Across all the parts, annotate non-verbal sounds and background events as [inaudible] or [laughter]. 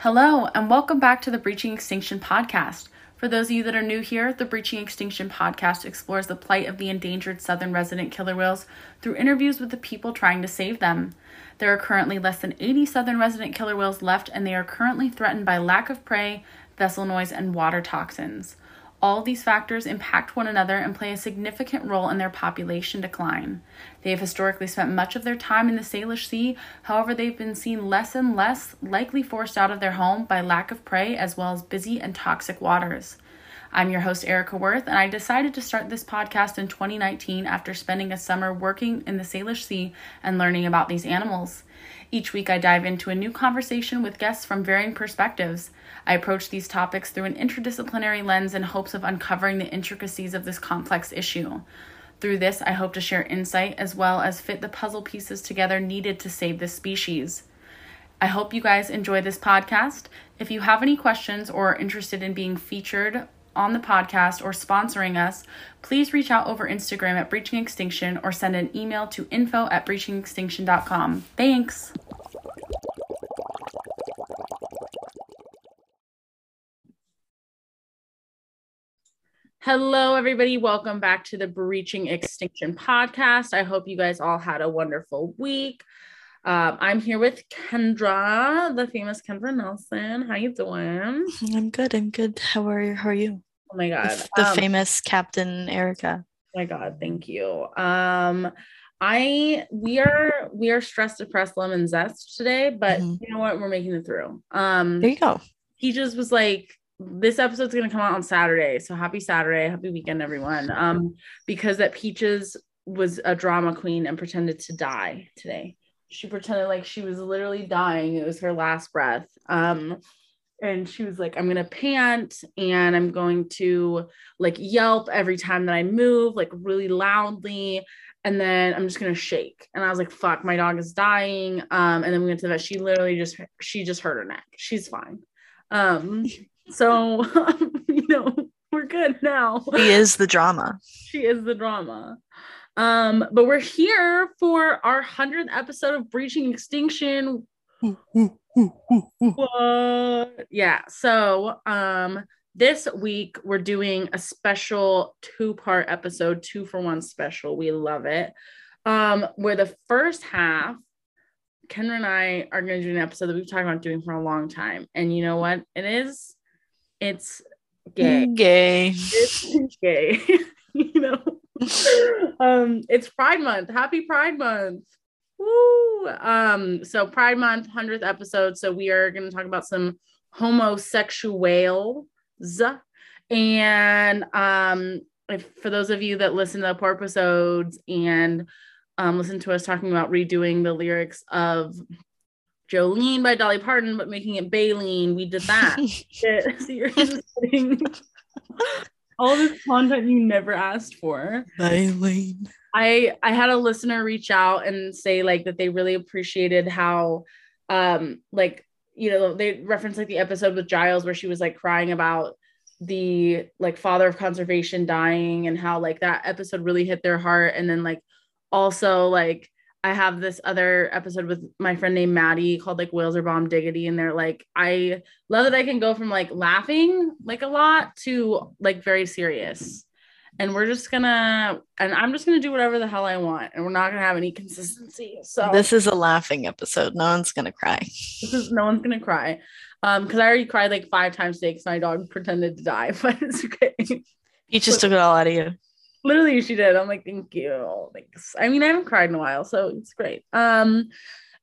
Hello, and welcome back to the Breaching Extinction podcast. For those of you that are new here, the Breaching Extinction podcast explores the plight of the endangered southern resident killer whales through interviews with the people trying to save them. There are currently less than 80 southern resident killer whales left, and they are currently threatened by lack of prey, vessel noise, and water toxins. All these factors impact one another and play a significant role in their population decline. They have historically spent much of their time in the Salish Sea, however, they've been seen less and less, likely forced out of their home by lack of prey as well as busy and toxic waters. I'm your host, Erica Worth, and I decided to start this podcast in 2019 after spending a summer working in the Salish Sea and learning about these animals. Each week, I dive into a new conversation with guests from varying perspectives. I approach these topics through an interdisciplinary lens in hopes of uncovering the intricacies of this complex issue. Through this, I hope to share insight as well as fit the puzzle pieces together needed to save this species. I hope you guys enjoy this podcast. If you have any questions or are interested in being featured on the podcast or sponsoring us, please reach out over Instagram at Breaching Extinction or send an email to info at breachingextinction.com. Thanks. Hello, everybody. Welcome back to the Breaching Extinction podcast. I hope you guys all had a wonderful week. Um, I'm here with Kendra, the famous Kendra Nelson. How you doing? I'm good. I'm good. How are you? How are you? Oh my god, The, the Um, famous Captain Erica. Oh my god, thank you. Um, I we are we are stressed, depressed lemon zest today, but Mhm. you know what? We're making it through. Um, There you go. he just was like this episode's gonna come out on saturday so happy saturday happy weekend everyone. Um because that peaches was a drama queen and pretended to die today. She pretended like she was literally dying it was her last breath. Um and she was like i'm gonna pant and i'm going to like yelp every time that i move like really loudly and then i'm just gonna shake. And i was like fuck my dog is dying. Um and then we went to the vet she literally just she just hurt her neck. She's fine. Um [laughs] so [laughs] you know we're good now He is the drama. she is the drama um but we're here for our 100th episode of breaching extinction [laughs] what? Yeah. So, um, this week we're doing a special two-part episode, two for one special. We love it. Um, where the first half, Kendra and I are going to do an episode that we've talked about doing for a long time, and you know what? It is, it's gay. Gay. It's gay. [laughs] you know, um, it's Pride Month. Happy Pride Month. Woo! Um, so Pride Month, 100th episode. So we are going to talk about some homosexuals. And um, if for those of you that listen to the poor episodes and um, listen to us talking about redoing the lyrics of Jolene by Dolly Parton, but making it Baleen, we did that. [laughs] Shit. [laughs] So you're [laughs] just getting all this content you never asked for. Eileen. I I had a listener reach out and say like that they really appreciated how um like you know they referenced like the episode with Giles where she was like crying about the like father of conservation dying and how like that episode really hit their heart and then like also like I have this other episode with my friend named Maddie called like Whales are Bomb Diggity and they're like I love that I can go from like laughing like a lot to like very serious and we're just gonna and i'm just gonna do whatever the hell i want and we're not gonna have any consistency so This is a laughing episode. No one's gonna cry. this is no one's gonna cry um because i already cried like five times today because my dog pretended to die [laughs] but it's okay He just took it all out of you. Literally she did i'm like thank you thanks i mean i haven't cried in a while so it's great um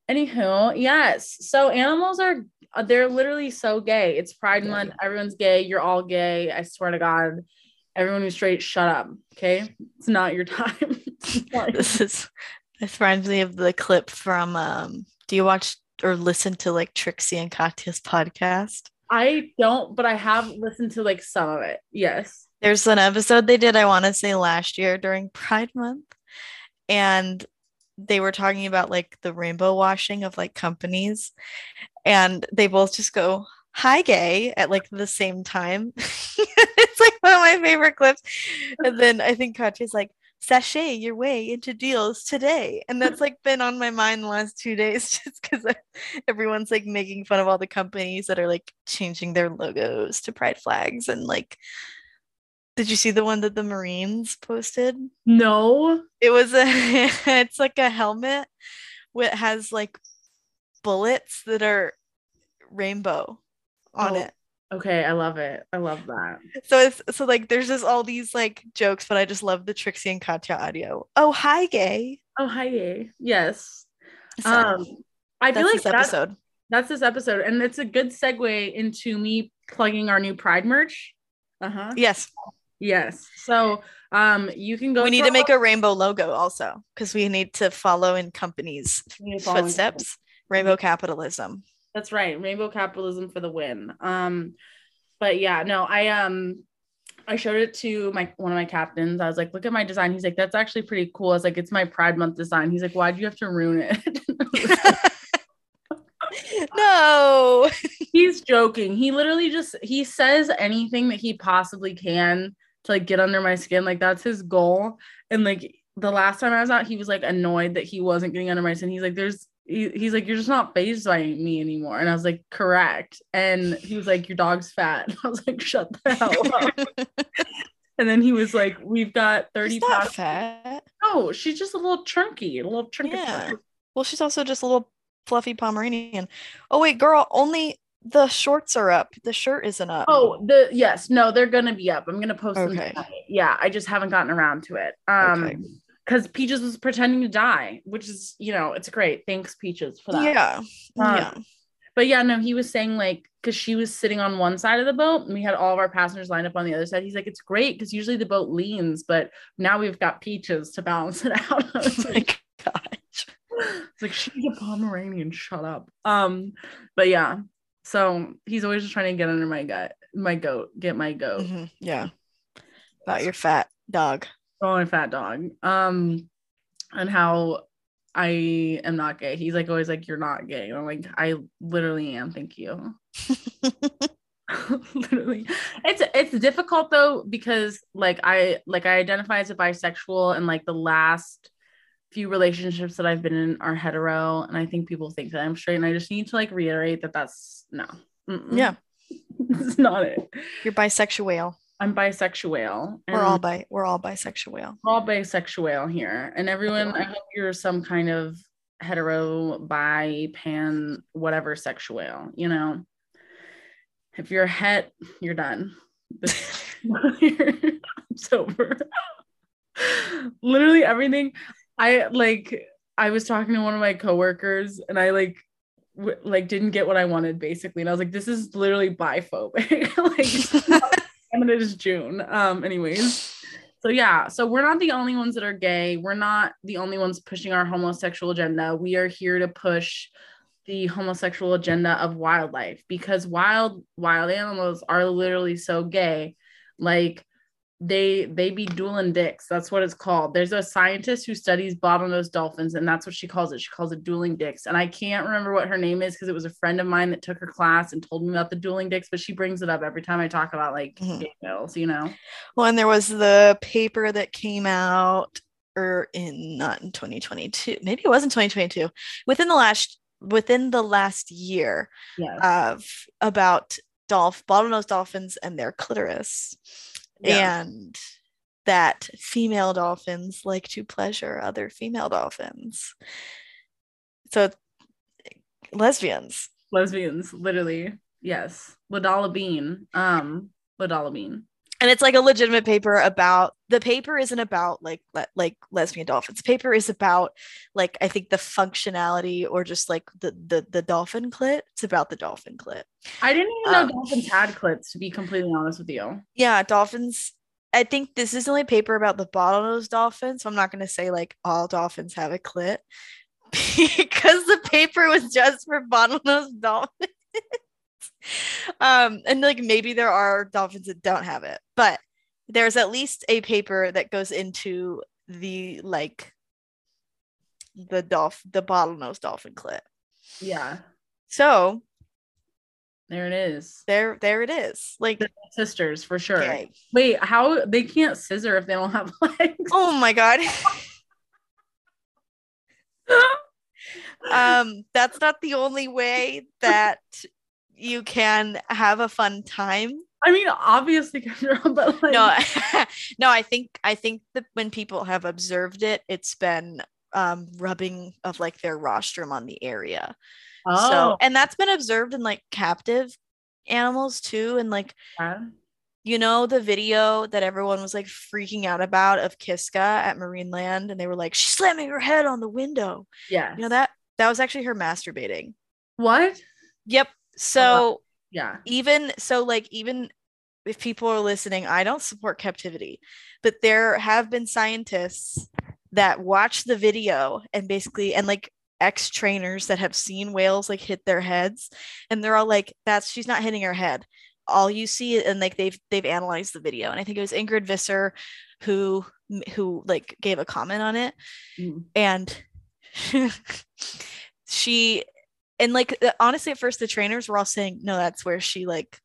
anywho yes so animals are they're literally so gay it's pride Yeah. month everyone's gay you're all gay i swear to god Everyone who's straight, shut up. Okay. It's not your [laughs] time. this is this reminds me of the clip from um do you watch or listen to like Trixie and Katya's podcast? I don't, but I have listened to like some of it. Yes. There's an episode they did, I want to say last year during Pride Month. And they were talking about like the rainbow washing of like companies. And they both just go, hi gay at like the same time. [laughs] it's like one of my favorite clips. And then I think Katya's like, sashay your way into deals today. And that's like been on my mind the last two days [laughs] just because everyone's like making fun of all the companies that are like changing their logos to pride flags and like did you see the one that the Marines posted? No. It was a [laughs] it's like a helmet that has like bullets that are rainbow on Oh. it. Okay, I love it. I love that. So it's so like there's just all these like jokes, but I just love the Trixie and Katya audio. Oh hi gay. Oh, hi, gay. Yes. So, Um, I feel that's like this that's, episode. that's this episode, and it's a good segue into me plugging our new Pride merch. Uh huh. Yes, Yes. So, um, you can go. we need to make a rainbow logo also because we need to follow in companies' footsteps. Rainbow capitalism. That's right. Rainbow capitalism for the win. Um, but yeah, no, I um I showed it to my one of my captains. I was like, look at my design. He's like, that's actually pretty cool. I was like, it's my Pride Month design. He's like, why'd you have to ruin it? [laughs] [laughs] no. [laughs] He's joking. He literally just he says anything that he possibly can to like get under my skin. Like that's his goal. And like the last time I was out, he was like annoyed that he wasn't getting under my skin. He's like, there's he- he's like, you're just not phased by me anymore. And I was like, correct. And he was like, your dog's fat. [laughs] I was like, shut the hell up. [laughs] and then he was like, we've got 30 She's pounds. fat. No, she's just a little chunky, a little chunky. Yeah. Well, she's also just a little fluffy Pomeranian. Oh wait, girl, only the shorts are up. The shirt isn't up. Oh, the yes, no, they're gonna be up. I'm gonna post them. Okay. tonight. Yeah, I just haven't gotten around to it. Um, Okay. because Peaches was pretending to die, which is you know it's great. Thanks, Peaches, for that. yeah. Um, yeah. But yeah, no, he was saying like because she was sitting on one side of the boat and we had all of our passengers lined up on the other side. He's like, it's great because usually the boat leans, but now we've got Peaches to balance it [laughs] out. I was Oh like, gosh. [laughs] it's like she's a Pomeranian. Shut up. Um, but yeah, so he's always just trying to get under my gut, my goat, get my goat. Mhm, Yeah. About your fat dog. Oh, my fat dog. Um, and how I am not gay. He's like always like, You're not gay. And I'm like, I literally am, thank you. [laughs] [laughs] literally. It's it's difficult though, because like I like I identify as a bisexual and like the last few relationships that I've been in are hetero, and I think people think that I'm straight, and I just need to like reiterate that that's no. Mm-mm. yeah. [laughs] it's not it. You're bisexual. I'm bisexual. We're all bi we're all bisexual. all bisexual here and everyone i hope you're some kind of hetero bi pan whatever sexual you know if you're a het you're done i'm sober [laughs] [laughs] literally everything i like i was talking to one of my coworkers and i like w- like didn't get what i wanted basically and i was like this is literally biphobic [laughs] like [laughs] and it is june um anyways so yeah, so we're not the only ones that are gay. We're not the only ones pushing our homosexual agenda. We are here to push the homosexual agenda of wildlife because wild wild animals are literally so gay. Like they they be dueling dicks. That's what it's called. There's a scientist who studies bottlenose dolphins, and that's what she calls it. She calls it dueling dicks. And I can't remember what her name is because it was a friend of mine that took her class and told me about the dueling dicks, but she brings it up every time I talk about like Mhm. males, you know. Well, and there was the paper that came out or in not in 2022. Maybe it was in 2022. Within the last within the last year Yes. of about dolph bottlenose dolphins and their clitoris. Yeah. And that female dolphins like to pleasure other female dolphins. So lesbians. lesbians literally yes ladala bean um ladala bean and it's like a legitimate paper about the paper isn't about like le- like lesbian dolphins. The paper is about like i think the functionality or just like the the, the dolphin clit. It's about the dolphin clit. I didn't even know Um, dolphins had clits to be completely honest with you. Yeah dolphins I think this is the only paper about the bottlenose dolphin, so I'm not going to say like all dolphins have a clit [laughs] because the paper was just for bottlenose dolphins. [laughs] [laughs] um, and like maybe there are dolphins that don't have it, but there's at least a paper that goes into the like the dolph the bottlenose dolphin clit. Yeah. So there it is. There, there it is. Like sisters for sure. Wait, how they can't scissor if they don't have [laughs] legs? Oh my god. [laughs] um, that's not the only way that you can have a fun time. I mean, obviously, [laughs] but like... no, [laughs] no. I think I think that when people have observed it, it's been um, rubbing of like their rostrum on the area. Oh. So, and that's been observed in like captive animals too. And like, yeah. you know, the video that everyone was like freaking out about of Kiska at Marineland, and they were like, she's slamming her head on the window. Yeah. You know that? That was actually her masturbating. What? Yep. So, yeah. Even so, like, even if people are listening, I don't support captivity, but there have been scientists that watch the video and basically and like ex trainers that have seen whales like hit their heads and they're all like that's she's not hitting her head all you see and like they've they've analyzed the video and i think it was ingrid visser who who like gave a comment on it mm. and [laughs] she and like honestly at first the trainers were all saying no that's where she like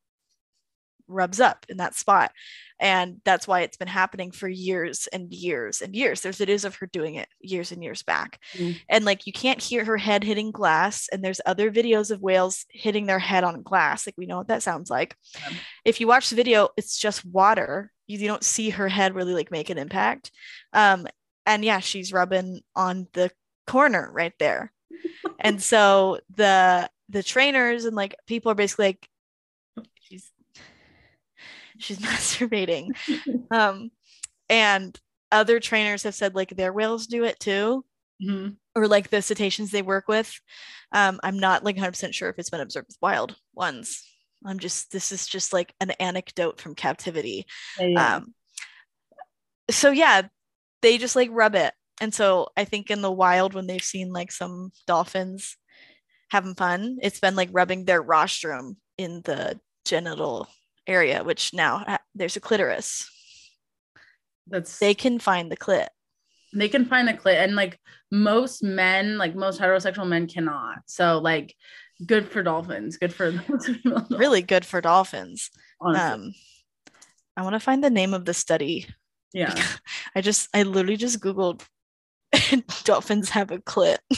rubs up in that spot. And that's why it's been happening for years and years and years. There's videos of her doing it years and years back. Mm. and like you can't hear her head hitting glass and there's other videos of whales hitting their head on glass. Like we know what that sounds like. Yeah. if you watch the video it's just water. You, you don't see her head really like make an impact. Um and yeah she's rubbing on the corner right there and so the the trainers and like people are basically like she's she's [laughs] masturbating. [laughs] um, and other trainers have said like their whales do it too. Mm-hmm. Or like the cetaceans they work with. Um, I'm not like 100% sure if it's been observed with wild ones. I'm just, this is just like an anecdote from captivity. Yeah, yeah. Um, so yeah, they just like rub it. And so I think in the wild, when they've seen like some dolphins having fun, it's been like rubbing their rostrum in the genital area, which now there's a clitoris. That's they can find the clit. They can find the clit, and like most men, like most heterosexual men, cannot. So like, good for dolphins. Good for [laughs] really good for dolphins. Honestly. Um, I want to find the name of the study. Yeah, [laughs] I just I literally just googled [laughs] dolphins have a clit. [laughs]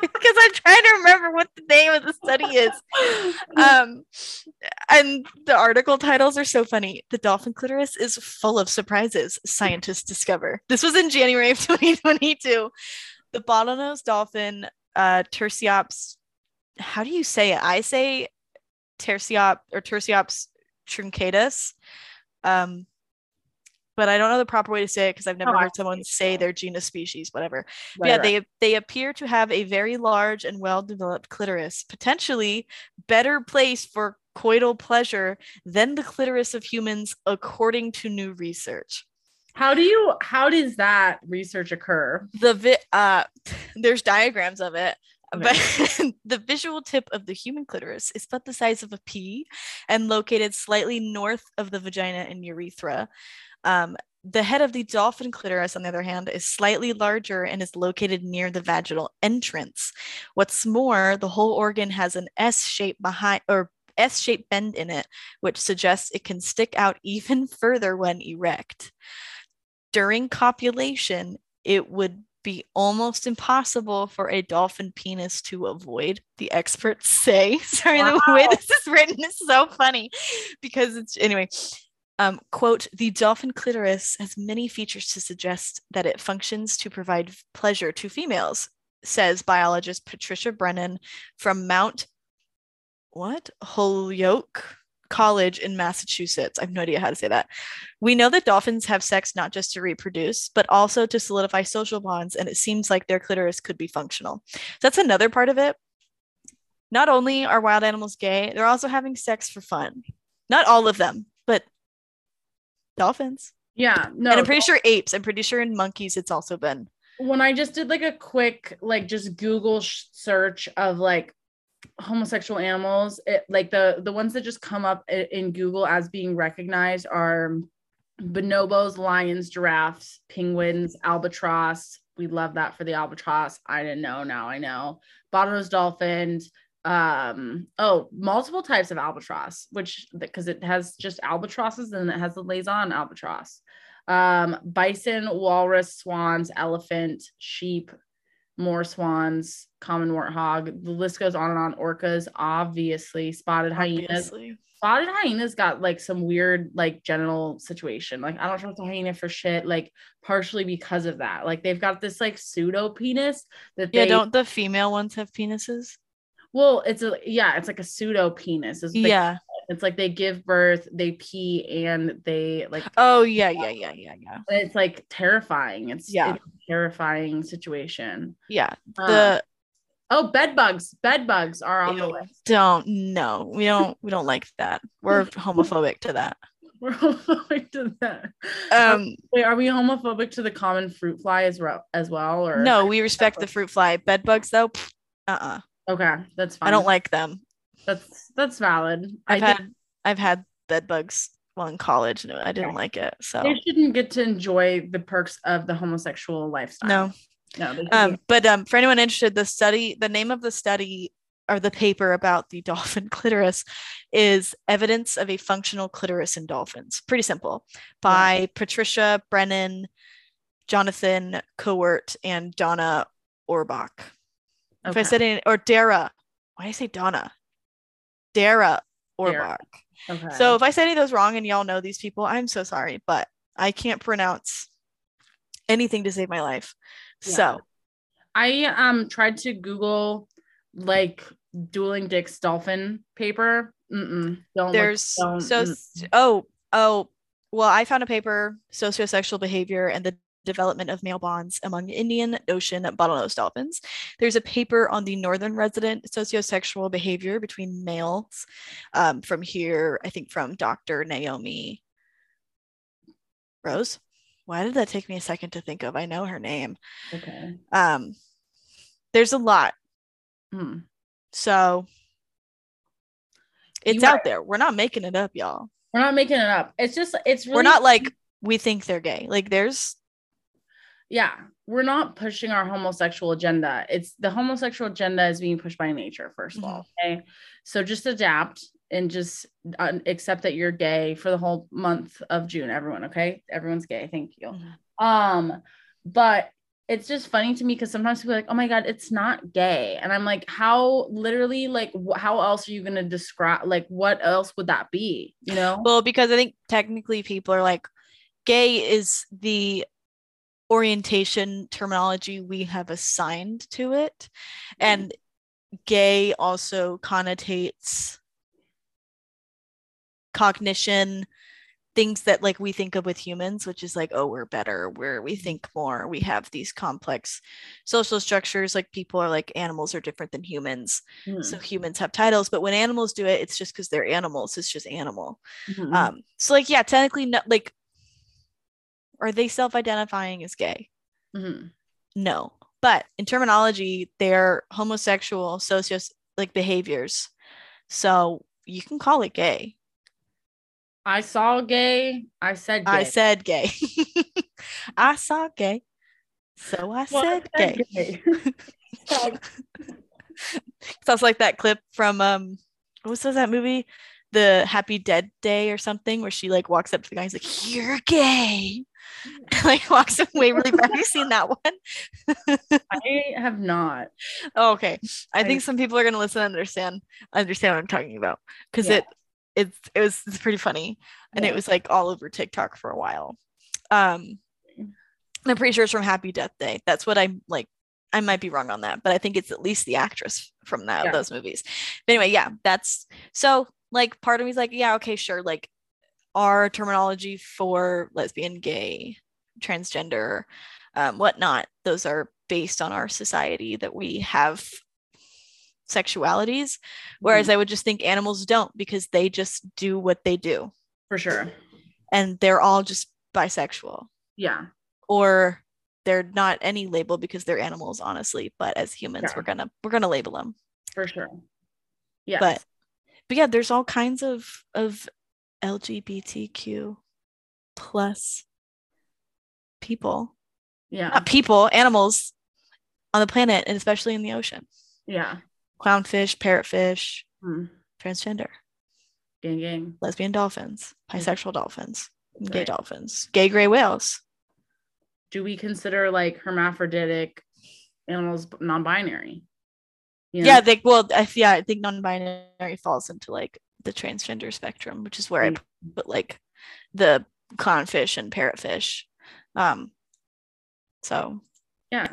because I'm trying to remember what the name of the study is. Um, and the article titles are so funny. The dolphin clitoris is full of surprises, scientists discover. This was in January of [laughs] 2022. The bottlenose dolphin, uh, Tursiops, how do you say it? I say Tertiop or Tursiops truncatus. Um, but I don't know the proper way to say it because I've never oh, heard someone say their genus species, whatever. Right, yeah, right. they they appear to have a very large and well-developed clitoris, potentially better place for coital pleasure than the clitoris of humans, according to new research. How do you how does that research occur? The vi- uh [laughs] there's diagrams of it. Okay. But [laughs] the visual tip of the human clitoris is about the size of a pea and located slightly north of the vagina and urethra. Um, the head of the dolphin clitoris, on the other hand, is slightly larger and is located near the vaginal entrance. What's more, the whole organ has an S shape behind or S shaped bend in it, which suggests it can stick out [laughs] even further when erect. During copulation, it would be almost impossible for a dolphin penis to avoid, the experts [laughs] say. [laughs] Sorry, wow. the way this is written is so funny because it's anyway. Um, quote, the dolphin clitoris has many features to suggest that it functions to provide pleasure to females, says biologist Patricia Brennan from Mount what? Holyoke College in Massachusetts. I have no idea how to say that. We know that dolphins have sex not just to reproduce, but also to solidify social bonds, and it seems like their clitoris could be functional. That's another part of it. Not only are wild animals gay, they're also having sex for fun. Not all of them, but dolphins. Yeah, no. and I'm pretty sure apes. I'm pretty sure in monkeys it's also been. when I just did like a quick like just Google sh- search of like homosexual animals, it like the the ones that just come up i- in Google as being recognized are bonobos, lions, giraffes, penguins, albatross. We love that for the albatross. I didn't know. Now I know. Bottlenose dolphins. Um. Oh, multiple types of albatross, which because it has just albatrosses and it has the Laysan albatross um, bison, walrus, swans, elephant, sheep, more swans, common warthog. The list goes on and on. Orcas, obviously, spotted hyenas. Obviously. Spotted hyenas got like some weird like genital situation. Like I don't trust a hyena for shit. Like partially because of that. Like they've got this like pseudo penis that Yeah, they don't the female ones have penises? Well, it's a yeah, it's like a pseudo penis. It's like, yeah. it's like they give birth, they pee, and they like Oh yeah, yeah, yeah, yeah, yeah. it's like terrifying. It's Yeah. it's a terrifying situation. Yeah. Um, The oh, bed bugs. Bed bugs are on the list. don't no, we don't we don't like that. We're [laughs] homophobic to that. We're homophobic to that. Um Wait, are we homophobic to the common fruit fly as well as well? Or no, we respect the fruit fly. Bed bugs though, uh-uh. Okay, that's fine. I don't like them. that's that's valid. I've I had think I've had bed bugs while in college and I didn't Okay. like it. So they shouldn't get to enjoy the perks of the homosexual lifestyle. no. no. Um, but um, for anyone interested, the study, the name of the study or the paper about the [laughs] dolphin clitoris is evidence of a functional clitoris in dolphins. Pretty simple. By Patricia Brennan, Jonathan Cowart, and Donna Orbach. If I said it, or Dara, why did I say Donna? Dara Orbach. Okay. So if I said any of those wrong and y'all know these people, I'm so sorry, but I can't pronounce anything to save my life. Yeah. So I um tried to Google like dueling dicks dolphin paper. Mm-mm, don't look- there's don't- so mm. oh oh well i found a paper sociosexual behavior and the development of male bonds among indian ocean bottlenose dolphins there's a paper on the northern resident sociosexual behavior between males um, from here i think from dr naomi rose why did that take me a second to think of i know her name okay. um, there's a lot Hmm. so it's are- out there we're not making it up y'all We're not making it up. It's just it's really we're not like we think they're gay. Like there's yeah, we're not pushing our homosexual agenda. It's the homosexual agenda is being pushed by nature, 1st of all. Okay. So just adapt and just uh, accept that you're gay for the whole month of June, everyone. Okay. Everyone's gay. Thank you. Mhm. Um, but it's just funny to me because sometimes people are like, oh my God, it's not gay. And I'm like, how literally, like, wh- how else are you going to describe, like, what else would that be? You know? well because I think technically people are like gay is the orientation terminology we have assigned to it. And gay also connotates cognition things that like we think of with humans which is like oh we're better where we think more we have these complex social structures like people are like animals are different than humans. Hmm. so humans have titles but when animals do it it's just because they're animals it's just animal. Mhm. um so like yeah technically no, like are they self-identifying as gay? Mhm. no. But in terminology they're homosexual socios like behaviors. So you can call it gay. I saw gay. I said gay. i said gay. [laughs] I saw gay. So i Well, said I gay. gay. [laughs] Sounds like that clip from um what was that movie? The happy dead day or something where she like walks up to the guy and he's like you're gay [laughs] like walks away really fast have you seen that one [laughs] I have not. Oh, okay. I think some people are gonna listen and understand understand what I'm talking about because Yeah. it it's it was it's pretty funny and Yeah. it was like all over TikTok for a while. Um, I'm pretty sure it's from Happy Death Day. That's what I'm like. I might be wrong on that, but I think it's at least the actress from that Yeah. those movies. But anyway, yeah, that's so like part of me's like, yeah, okay, sure. Like our terminology for lesbian, gay, transgender, um, whatnot, those are based on our society that we have sexualities. Whereas Mhm. I would just think animals don't because they just do what they do. for sure. and they're all just bisexual Yeah. or they're not any label because they're animals honestly but as humans Yeah. we're gonna we're gonna label them For sure. Yeah. but but yeah there's all kinds of of lgbtq plus people yeah. not people animals on the planet and especially in the ocean Yeah. clownfish parrotfish Hmm. transgender Gang gang. lesbian dolphins bisexual dolphins gay Right. dolphins gay gray whales Do we consider like hermaphroditic animals non-binary? You know? yeah they well I, yeah i think non-binary falls into like the transgender spectrum which is where Mm. i put like the clownfish and parrotfish. Um so Yeah.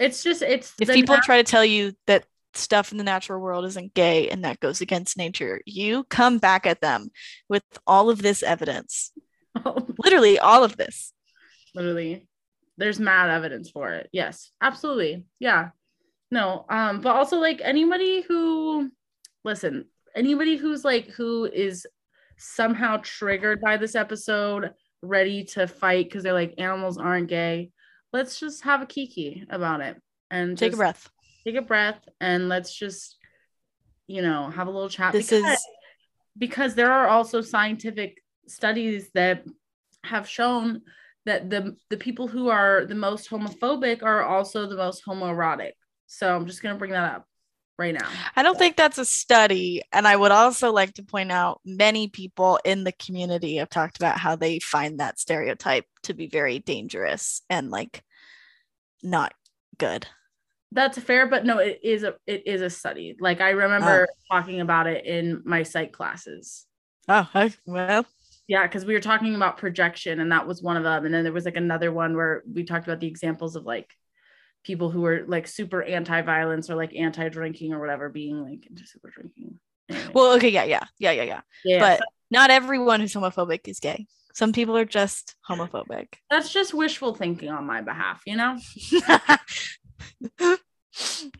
It's just it's if people nat- try to tell you that stuff in the natural world isn't gay and that goes against nature you come back at them with all of this evidence. [laughs] Literally all of this. Literally. There's mad evidence for it. Yes absolutely. Yeah. No um but also like anybody who listen anybody who's like who is somehow triggered by this episode ready to fight because they're like animals aren't gay let's just have a kiki about it and take a breath. take a breath and let's just you know have a little chat this because, is because there are also scientific studies that have shown that the the people who are the most homophobic are also the most homoerotic. So i'm just going to bring that up right now I don't think that's a study. And I would also like to point out many people in the community have talked about how they find that stereotype to be very dangerous and like not good. that's fair but no it is a it is a study like i remember oh. talking about it in my psych classes Oh, I- well, Yeah, because we were talking about projection, and that was one of them. And then there was like another one where we talked about the examples of like people who are like super anti-violence or like anti-drinking or whatever being like into super drinking. Anyway. well, okay, yeah, yeah, yeah, yeah, yeah. yeah, But not everyone who's homophobic is gay. Some people are just homophobic. that's just wishful thinking on my behalf, you know. [laughs]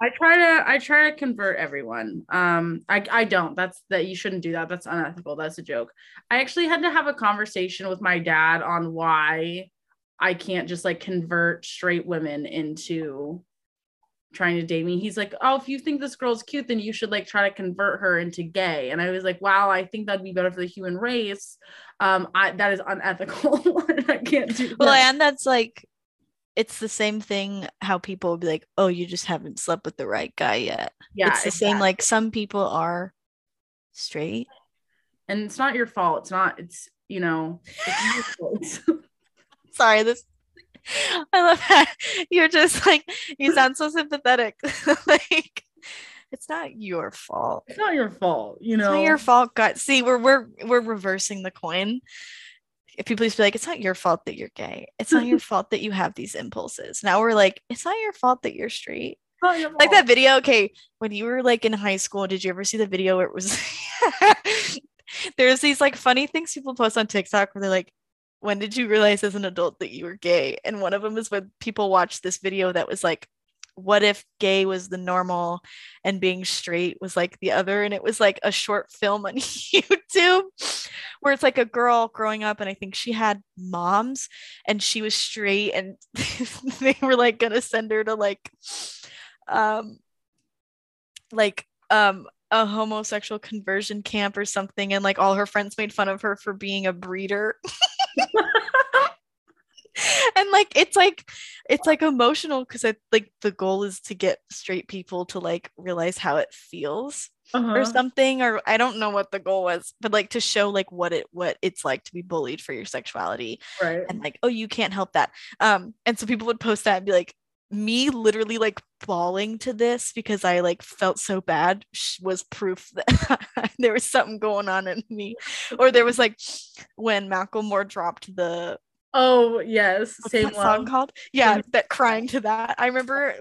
I try to I try to convert everyone. Um, I I don't. That's that you shouldn't do that. That's unethical. That's a joke. I actually had to have a conversation with my dad on why I can't just like convert straight women into trying to date me. He's like, "Oh, if you think this girl's cute, then you should like try to convert her into gay." And I was like, "Wow, I think that'd be better for the human race." Um, I that is unethical. [laughs] I can't do well, and that's like, it's the same thing how people will be like, oh, you just haven't slept with the right guy yet. yeah, it's the same, like, some people are straight. and it's not your fault. It's not. It's you know. It's. [laughs] Sorry, this. I love that you're just like you sound so sympathetic. [laughs] like it's not your fault. it's not your fault. You know. It's not your fault, God. See, we're we're we're reversing the coin. If people used to be like, it's not your fault that you're gay. It's not your [laughs] fault that you have these impulses. Now we're like, it's not your fault that you're straight. It's not your Like fault. that video. Okay, when you were like in high school, did you ever see the video where it was [laughs] there's these like funny things people post on TikTok where they're like, when did you realize as an adult that you were gay? And one of them is when people watched this video that was like, what if gay was the normal and being straight was like the other? And it was like a short film on [laughs] YouTube where it's like a girl growing up and I think she had moms and she was straight and [laughs] they were like gonna send her to like um like um a homosexual conversion camp or something and like all her friends made fun of her for being a breeder [laughs] [laughs] and like it's like it's like emotional because I like the goal is to get straight people to like realize how it feels Uh-huh. or something or I don't know what the goal was but like to show like what it what it's like to be bullied for your sexuality Right. and like oh you can't help that um and so people would post that and be like me literally like bawling to this because I like felt so bad was proof that [laughs] there was something going on in me or there was like when Macklemore dropped the Oh yes, same song called yeah Mhm. that crying to that I remember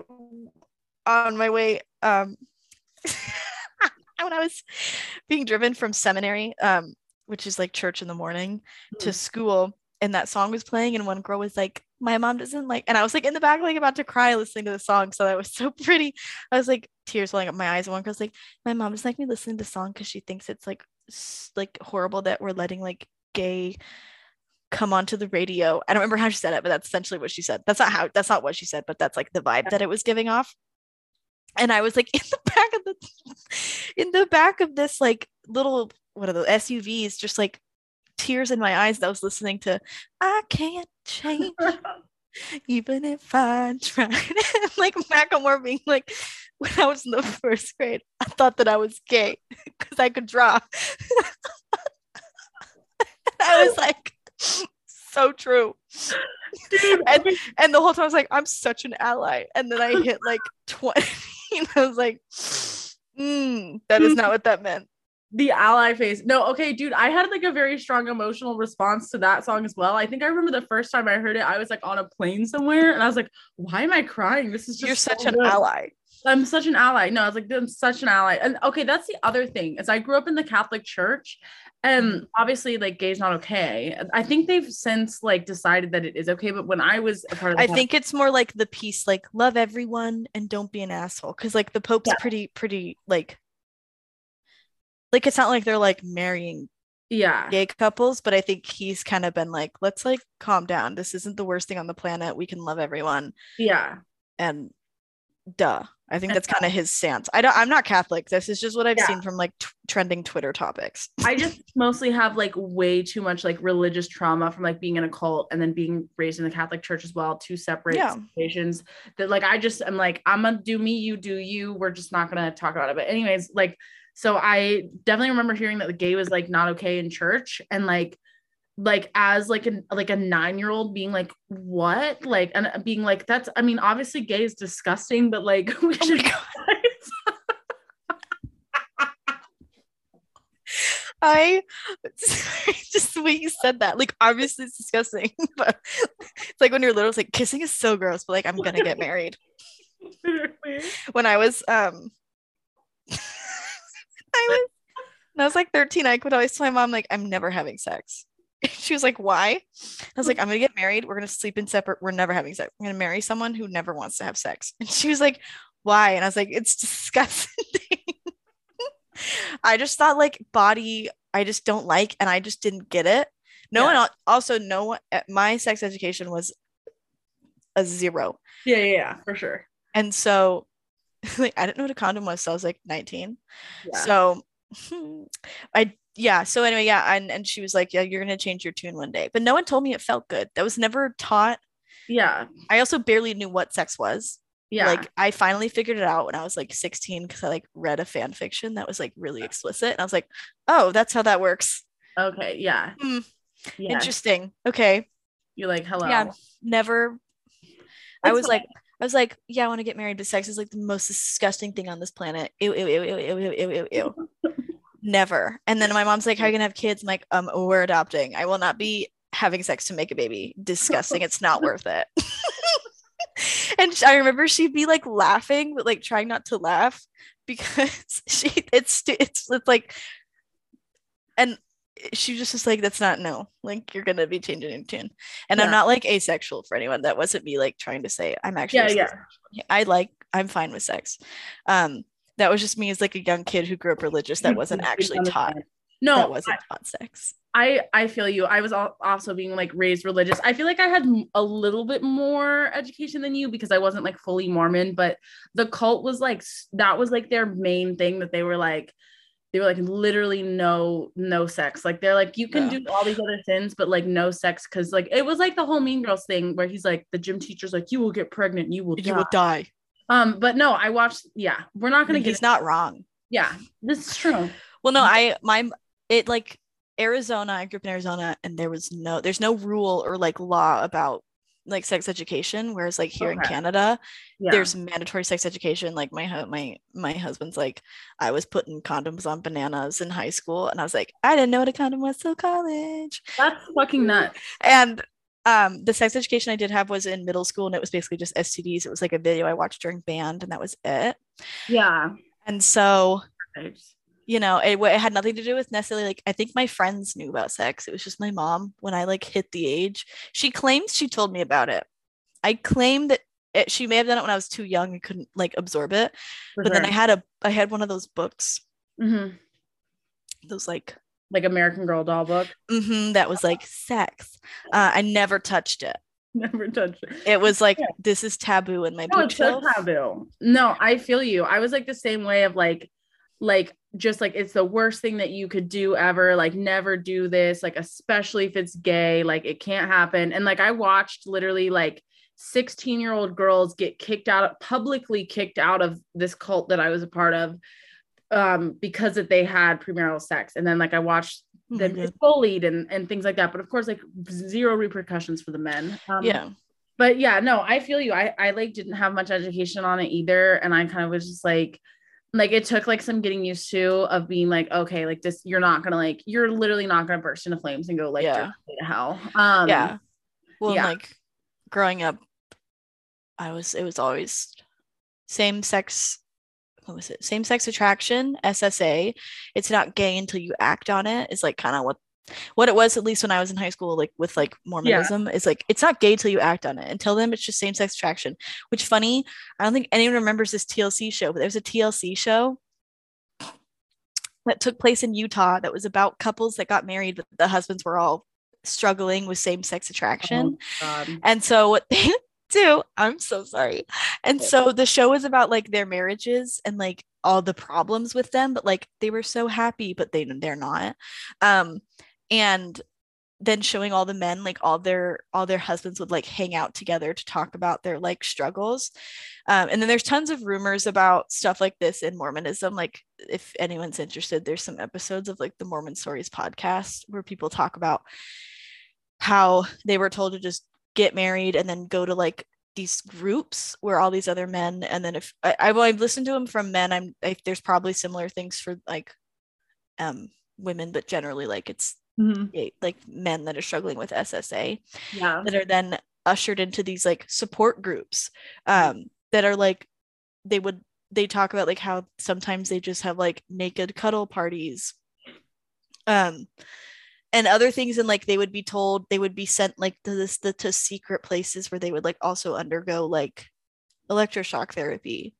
on my way um [laughs] when I was being driven from seminary um which is like church in the morning to Mhm. school and that song was playing and one girl was like my mom doesn't like and I was like in the back like about to cry listening to the song so that was so [laughs] pretty I was like tears welling up my eyes and one girl's like my mom doesn't like me listening to the song because she thinks it's like like horrible that we're letting like gay come onto the radio. I don't remember how she said it, but that's essentially what she said. That's not how that's not what she said, but that's like the vibe that it was giving off. And I was like [laughs] in the back of the in the back of this like little what are the SUVs, just like tears in my eyes that I was listening to I can't change [laughs] even if I tried. [laughs] like Macklemore being like, when I was in the first grade, I thought that I was gay [laughs] because I could draw. I was like, so true. Dude, and, and the whole time I was like, I'm such an ally. And then I hit like 20 and I was like, mm, that is not what that meant the ally face. No, okay, dude, I had like a very strong emotional response to that song as well. I think I remember the first time I heard it, I was like on a plane somewhere and I was like, why am I crying? This is just You're such so an ally. I'm such an ally. No, I was like, I'm such an ally. And okay, that's the other thing. Is I grew up in the Catholic Church and Mm-hmm. obviously like gay's not okay. I think they've since like decided that it is okay, but when I was a part of the I Catholic- think it's more like the piece like love everyone and don't be an asshole. Cause like the Pope's Yeah. pretty, pretty like like it's not like they're like marrying yeah. gay couples, but I think he's kind of been like, let's like calm down. This isn't the worst thing on the planet. We can love everyone. Yeah. And duh. I think that's kind of his stance. I don't I'm not Catholic. This is just what I've Yeah. seen from like t- trending Twitter topics. I just mostly have like way too much like religious trauma from like being in a cult and then being raised in the Catholic Church as well, two separate Yeah. situations that like I just am like, I'm gonna do me, you do you. We're just not gonna talk about it. But anyways, like so I definitely remember hearing that the gay was like not okay in church and like like as like a like a nine year old being like what? Like and being like that's I mean obviously gay is disgusting but like [laughs] we Oh should [laughs] I [laughs] just the way you said that, like obviously it's disgusting, but it's like when you're little, it's like kissing is so gross, but like I'm gonna get married. When I was um was when I was like 13, I would always tell my mom, like, I'm never having sex. [laughs] She was like, Why? I was like, I'm gonna get married, we're gonna sleep in separate, we're never having sex. I'm gonna marry someone who never wants to have sex. And she was like, Why? And I was like, It's disgusting. [laughs] I just thought like body, I just don't like, and I just didn't get it. No Yeah. one also no one eh, my sex education was a zero. yeah, yeah, yeah, for sure. And so [laughs] like I didn't know what a condom was, so I was like 19. Yeah. So [laughs] I yeah, so anyway, yeah, and, and she was like, Yeah, you're gonna change your tune one day. But no one told me it felt good. That was never taught. yeah, I also barely knew what sex was. yeah. Like I finally figured it out when I was like 16 because I like read a fan fiction that was like really explicit. And I was like, oh, that's how that works. okay, yeah. Hmm. Yeah. Interesting. Okay. You're like, hello. Yeah. Never I It's was like. I was like, yeah, I want to get married, but sex is like the most disgusting thing on this planet. Ew, ew, ew, ew, ew, ew, ew, ew. [laughs] Never. And then my mom's like, how are you gonna have kids? I'm like, um, we're adopting. I will not be having sex to make a baby. Disgusting. It's not worth it. [laughs] and I remember she'd be like laughing, but like trying not to laugh because [laughs] she it's it's it's like and she just was like, that's not no. Like you're gonna be changing your tune. And Yeah. I'm not like asexual for anyone. That wasn't me like trying to say I'm actually yeah, yeah. I like I'm fine with sex. Um that was just me as like a young kid who grew up religious that wasn't actually taught No, that wasn't taught sex. I I feel you. I was also being like raised religious. I feel like I had a little bit more education than you because I wasn't like fully Mormon, but the cult was like that was like their main thing that they were like they were like literally no no sex. Like they're like you can Yeah. do all these other things but like no sex cuz like it was like the whole mean girls thing where he's like the gym teacher's like you will get pregnant, you will You die. will die. Um but no, I watched yeah, we're not going to get He's not wrong. yeah, this is true. Well, no, I my it like Arizona, I grew up in Arizona and there was no there's no rule or like law about like sex education whereas like here in Canada Yeah. there's mandatory sex education like my hu- my my husband's like I was putting condoms on bananas in high school and I was like I didn't know what a condom was till college that's fucking nuts. and um the sex education I did have was in middle school and it was basically just STDs it was like a video I watched during band and that was it Yeah. and so Perfect. You know it, it had nothing to do with necessarily like i think my friends knew about sex it was just my mom when i like hit the age she claims she told me about it i claim that it, she may have done it when i was too young and couldn't like absorb it For but then i had a i had one of those books mm-hmm. those like like American Girl doll book. hmm that was like sex. Uh, I never touched it. [laughs] Never touched it. It was like Yeah. this is taboo in my No, it's so taboo. No, I feel you. I was like the same way of like, like just like it's the worst thing that you could do ever. Like never do this. Like especially if it's gay. Like it can't happen. And like I watched literally like 16 year old girls get kicked out publicly kicked out of this cult that I was a part of um because that they had premarital sex and then like I watched Oh them get bullied and and things like that but of course like zero repercussions for the men um, yeah. but yeah no i feel you i i like didn't have much education on it either and i kind of was just like like it took like some getting used to of being like okay like this you're not gonna like you're literally not gonna burst into flames and go like Yeah. to hell um yeah. Well, yeah. like growing up, I was it was always same sex. What was it? Same sex attraction, SSA. It's not gay until you act on it. Is like kind of what what it was at least when I was in high school, like with like Mormonism. Is like it's not gay till you act on it. Until then, it's just same sex attraction. Which funny, I don't think anyone remembers this TLC show, but there's a TLC show that took place in Utah that was about couples that got married, but the husbands were all struggling with same sex attraction. Oh, And so what they [laughs] do, I'm so sorry. And so the show is about like their marriages and like all the problems with them, but like they were so happy, but they they're not. Um and then showing all the men like all their all their husbands would like hang out together to talk about their like struggles. Um, and then there's tons of rumors about stuff like this in mormonism. Like if anyone's interested there's some episodes of like the mormon stories podcast where people talk about how they were told to just get married and then go to like these groups where all these other men and then if I, I well, I've listened to them from men. I'm I, there's probably similar things for like um women but generally like it's Mhm. like men that are struggling with SSA yeah. that are then ushered into these like support groups um that are like they would they talk about like how sometimes they just have like naked cuddle parties um and other things and like they would be told they would be sent like to this the, to secret places where they would like also undergo like electroshock therapy.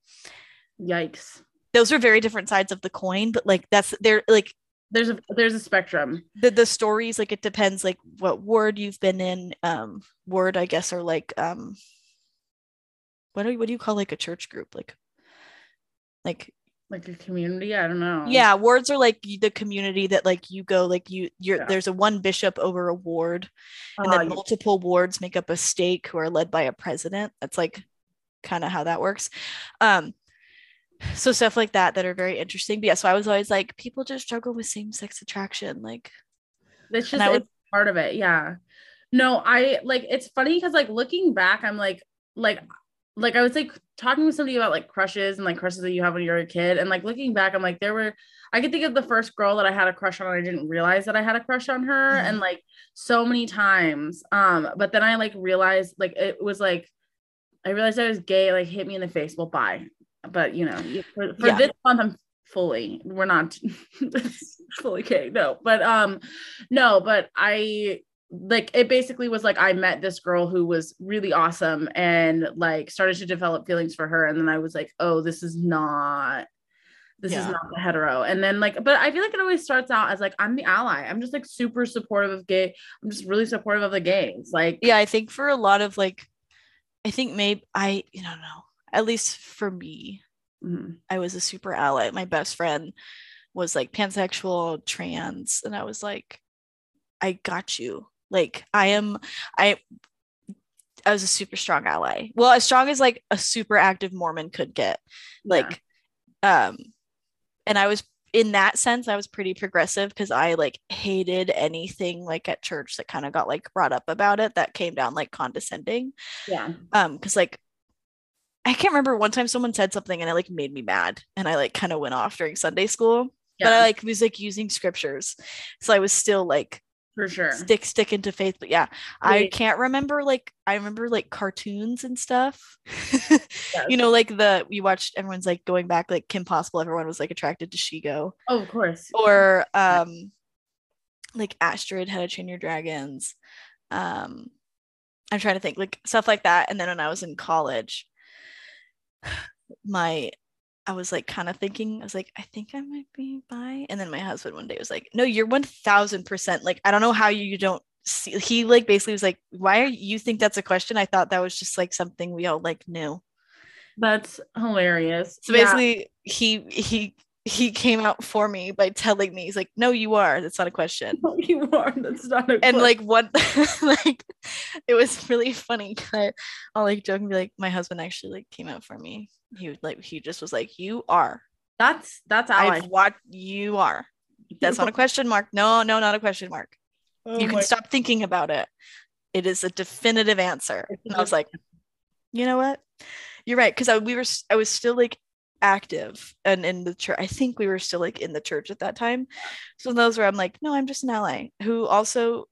Yikes. Those are very different sides of the coin but like that's they're like there's a there's a spectrum. The the stories like it depends like what ward you've been in um ward i guess are like um what do you, what do you call like a church group? Like like like a community? I don't know. Yeah wards are like the community that like you go like you you're Yeah. there's a one bishop over a ward and Uh, then multiple wards make up a stake who are led by a president. That's like kind of how that works. Um so stuff like that that are very interesting but yeah so i was always like people just struggle with same-sex attraction like And just would- part of it. Yeah. No, I like it's funny because like looking back, I'm like, like, like I was like talking with somebody about like crushes and like crushes that you have when you're a kid. And like looking back, I'm like, there were I could think of the first girl that I had a crush on, and I didn't realize that I had a crush on her, Mhm. and like so many times. Um, but then I like realized like it was like I realized I was gay, like hit me in the face. Well, bye. But you know, for, for Yeah. this month, I'm fully we're not [laughs] fully gay. No, but um, no, but I like it basically was like I met this girl who was really awesome and like started to develop feelings for her. And then I was like, oh, this is not this is not the hetero. And then like, but I feel like it always starts out as like I'm the ally. I'm just like super supportive of gay. I'm just really supportive of the gays. Like yeah i think for a lot of like i think maybe i you don't know at least for me mhm. i was a super ally. My best friend was like pansexual trans and i was like i got you. Like i am i i was a super strong ally. Well as strong as like a super active mormon could get. Like um and i was in that sense i was pretty progressive because i like hated anything like at church that kind of got like brought up about it that came down like condescending. Yeah. um because like i can't remember one time someone said something and it like made me mad and i like kind of went off during sunday school Yeah. but i like was like using scriptures so i was still like for sure. stick stick into faith but yeah i can't remember like i remember like cartoons and stuff Yes. [laughs] you know like the we watched everyone's like going back like kim possible everyone was like attracted to Shego Oh, of course. or um like Astrid how to train your dragons um i'm trying to think like stuff like that and then when i was in college my I was like kind of thinking, I was like, I think I might be bi. And then my husband one day was like, No, you're one thousand percent. Like, I don't know how you, you don't see. He like basically was like, Why are you think that's a question? I thought that was just like something we all like knew. That's hilarious. So basically, yeah. he he he came out for me by telling me he's like no you are. That's not a question. [laughs] No, you are. That's not a and question. like what [laughs] like it was really funny. I, i'll like joke and be like my husband actually like came out for me. He would like he just was like you are. That's that's I watched you are. That's not a question mark. No no not a question mark. Oh you can stop thinking about it. It is a definitive answer. And i was like you know what? You're right. Because I we were i was still like active and in the church. I think we were still like in the church at that time. So those where I'm like, no, I'm just an ally who also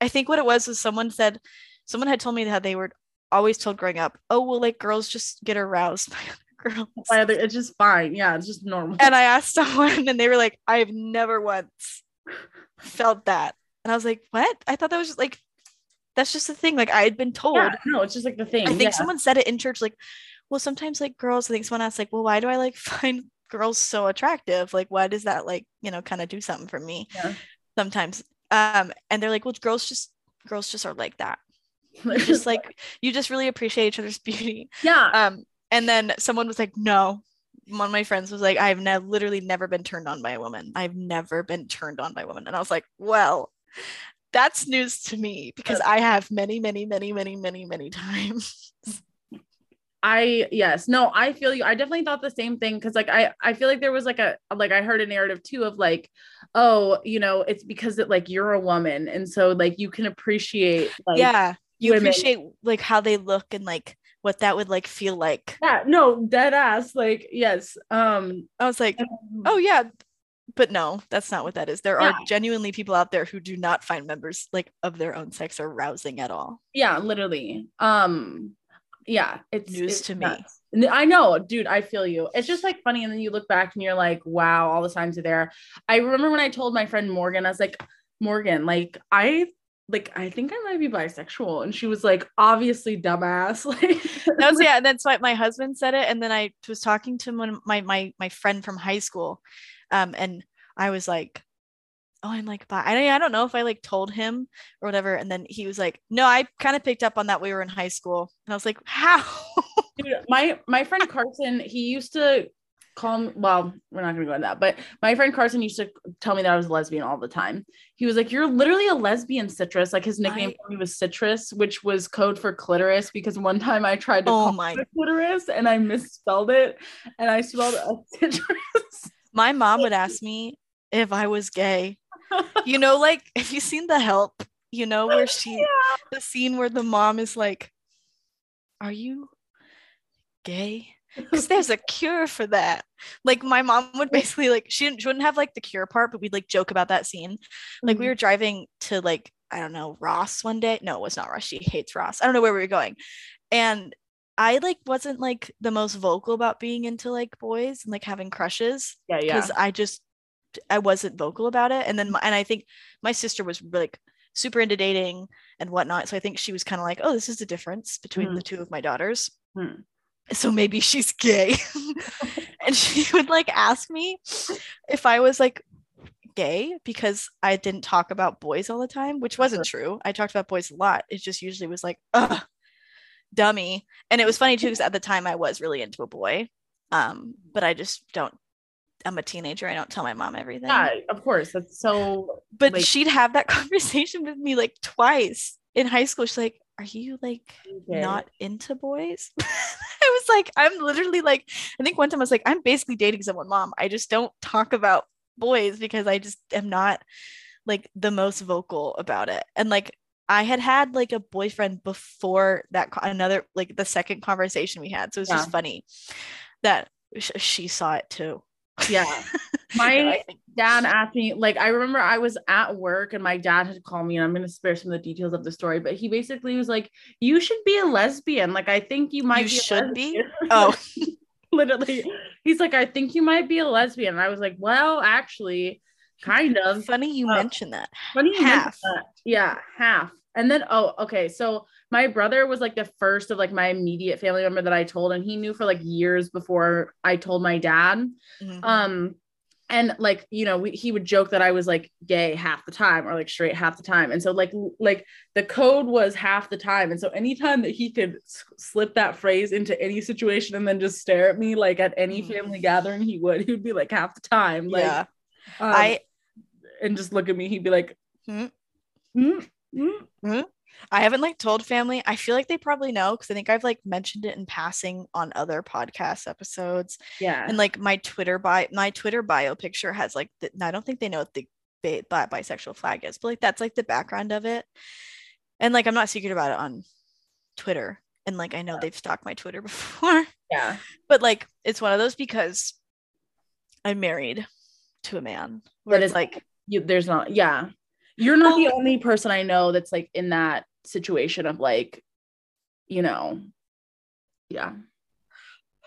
I think what it was was someone said someone had told me that they were always told growing up, oh well like girls just get aroused [laughs] by other girls. By other, it's just fine. Yeah, it's just normal. And I asked [laughs] someone and they were like, I've never once felt that. And I was like, what? I thought that was just like that's just the thing. Like I had been told. Yeah, no, it's just like the thing. I think yeah. someone said it in church, like, well sometimes like girls i think someone asked like well why do i like [laughs] find girls so attractive? Like why does that like you know kind of do something for me yeah. sometimes? Um and they're like well girls just girls just are like that. [laughs] Just like you just really appreciate each other's [laughs] beauty. Yeah. Um and then someone was like no. One of my friends was like i've ne- literally never been turned on by a woman. I've never been turned on by a woman. And i was like well that's news to me because i have many many many many many many times I yes, no, I feel you. I definitely thought the same thing because like I I feel like there was like a like I heard a narrative too of like, oh, you know, it's because it like you're a woman and so like you can appreciate like yeah, you women. appreciate like how they look and like what that would like feel like. Yeah, no, dead ass. Like, yes. Um, I was like, um, oh yeah, but no, that's not what that is. There yeah. are genuinely people out there who do not find members like of their own sex arousing at all. Yeah, literally. Um, yeah, it's news it's to nuts. me. I know, dude. I feel you. It's just like funny, and then you look back and you're like, wow, all the signs are there. I remember when I told my friend Morgan, I was like, Morgan, like I like I think I might be bisexual, and she was like, obviously, dumbass. [laughs] Like that was [laughs] yeah. That's why my husband said it, and then I was talking to one my my my friend from high school, um, and I was like, oh, I'm like, bye. I, I don't know if I like told him or whatever. And then he was like, no, I kind of picked up on that we were in high school. And I was like, [laughs] how? Dude, my my friend Carson, he used to call me, well, we're not gonna go into that, but my friend Carson used to tell me that I was a lesbian all the time. He was like, You're literally a lesbian citrus. Like his nickname I... for me was citrus, which was code for clitoris because one time I tried to oh call my clitoris and I misspelled it and I spelled a [laughs] citrus. My mom would ask me if I was gay you know, like have you seen the help, you know, where she yeah. the scene where the mom is like, Are you gay? Because [laughs] there's a cure for that. Like my mom would basically like she, didn't, she wouldn't have like the cure part, but we'd like joke about that scene. Like mm-hmm. we were driving to like I don't know Ross one day. No, it was not Ross. She hates Ross. I don't know where we were going, and I like wasn't like the most vocal about being into like boys and like having crushes. Yeah, yeah. Because I just I wasn't vocal about it. And then, my, and I think my sister was like super into dating and whatnot. So I think she was kind of like, oh, this is the difference between mm. the two of my daughters. Mm. So maybe she's gay. [laughs] and [laughs] she would like ask me if I was like gay because I didn't talk about boys all the time, which wasn't true. I talked about boys a lot. It just usually was like, ugh, dummy. And it was funny too, because at the time I was really into a boy. Um, but I just don't I'm a teenager. I don't tell my mom everything. Yeah, of course. That's so. But like, she'd have that [laughs] conversation with me like twice in high school. She's like, "Are you like okay. not into boys?" [laughs] I was like, "I'm literally like." I think one time I was like, "I'm basically dating someone, mom. I just don't talk about boys because I just am not like the most vocal about it." And like I had had like a boyfriend before that another like the second conversation we had. So it's yeah. just funny that she saw it too. Yeah. [laughs] My dad asked me, like, I remember I was at work and my dad had called me, and I'm going to spare some of the details of the story, but he basically was like, You should be a lesbian. Like, I think you might you be should be. [laughs] Oh, [laughs] literally. He's like, I think you might be a lesbian. And I was like, Well, actually, kind of. Funny you uh, mentioned that. Funny half. That. Yeah, half. And then, oh, okay. So my brother was like the first of like my immediate family member that I told, and he knew for like years before I told my dad. Mhm. Um, and like you know, we, he would joke that I was like gay half the time or like straight half the time, and so like like the code was half the time, and so anytime that he could s- slip that phrase into any situation and then just stare at me like at any Mhm. family gathering, he would he would be like half the time, like yeah. um, I and just look at me, he'd be like, Hmm? "Hmm, hmm." I haven't like told family. I feel like they probably know because I think I've like mentioned it in passing on other podcast episodes. yeah, And like my Twitter bio, my Twitter bio picture has like the, I don't think they know what the bi- bi- bisexual flag is, but like that's like the background of it. And like I'm not secret about it on Twitter. And like I know they've stalked my Twitter [laughs] before, yeah, but like it's one of those because I'm married to a man. Where That it's like you, there's not, yeah, you're not the only person I know that's like in that situation of like, you know, yeah,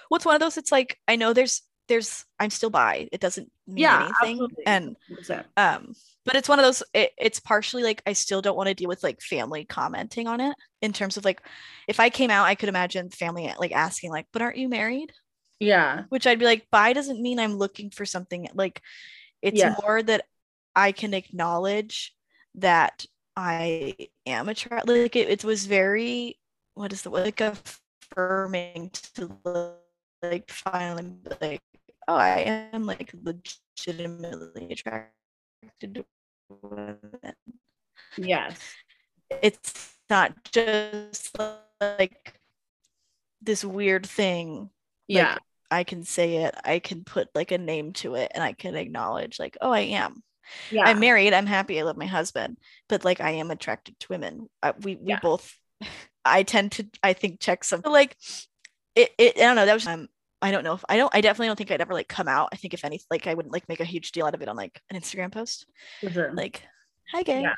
what's one of those it's like i know there's there's i'm still bi it doesn't mean Yeah, anything absolutely. and 100%. um but it's one of those it, it's partially like i still don't want to deal with like family commenting on it in terms of like if i came out i could imagine family like asking like but aren't you married yeah, which i'd be like bi doesn't mean i'm looking for something like it's Yeah. more that i can acknowledge that i am attracted like it, it was very what is the word like affirming to like finally like oh i am like legitimately attracted to women. Yes, it's not just like this weird thing. Yeah, I can say it, I can put like a name to it, and I can acknowledge, like, oh, I am. Yeah, I'm married. I'm happy. I love my husband, but like, I am attracted to women. I, we we Yeah. both. I tend to, I think, check some like it. it I don't know. That was um. I don't know if I don't. I definitely don't think I'd ever like come out. I think if any, like, I wouldn't like make a huge deal out of it on like an Instagram post. sure. Like, hi, gay. Yeah.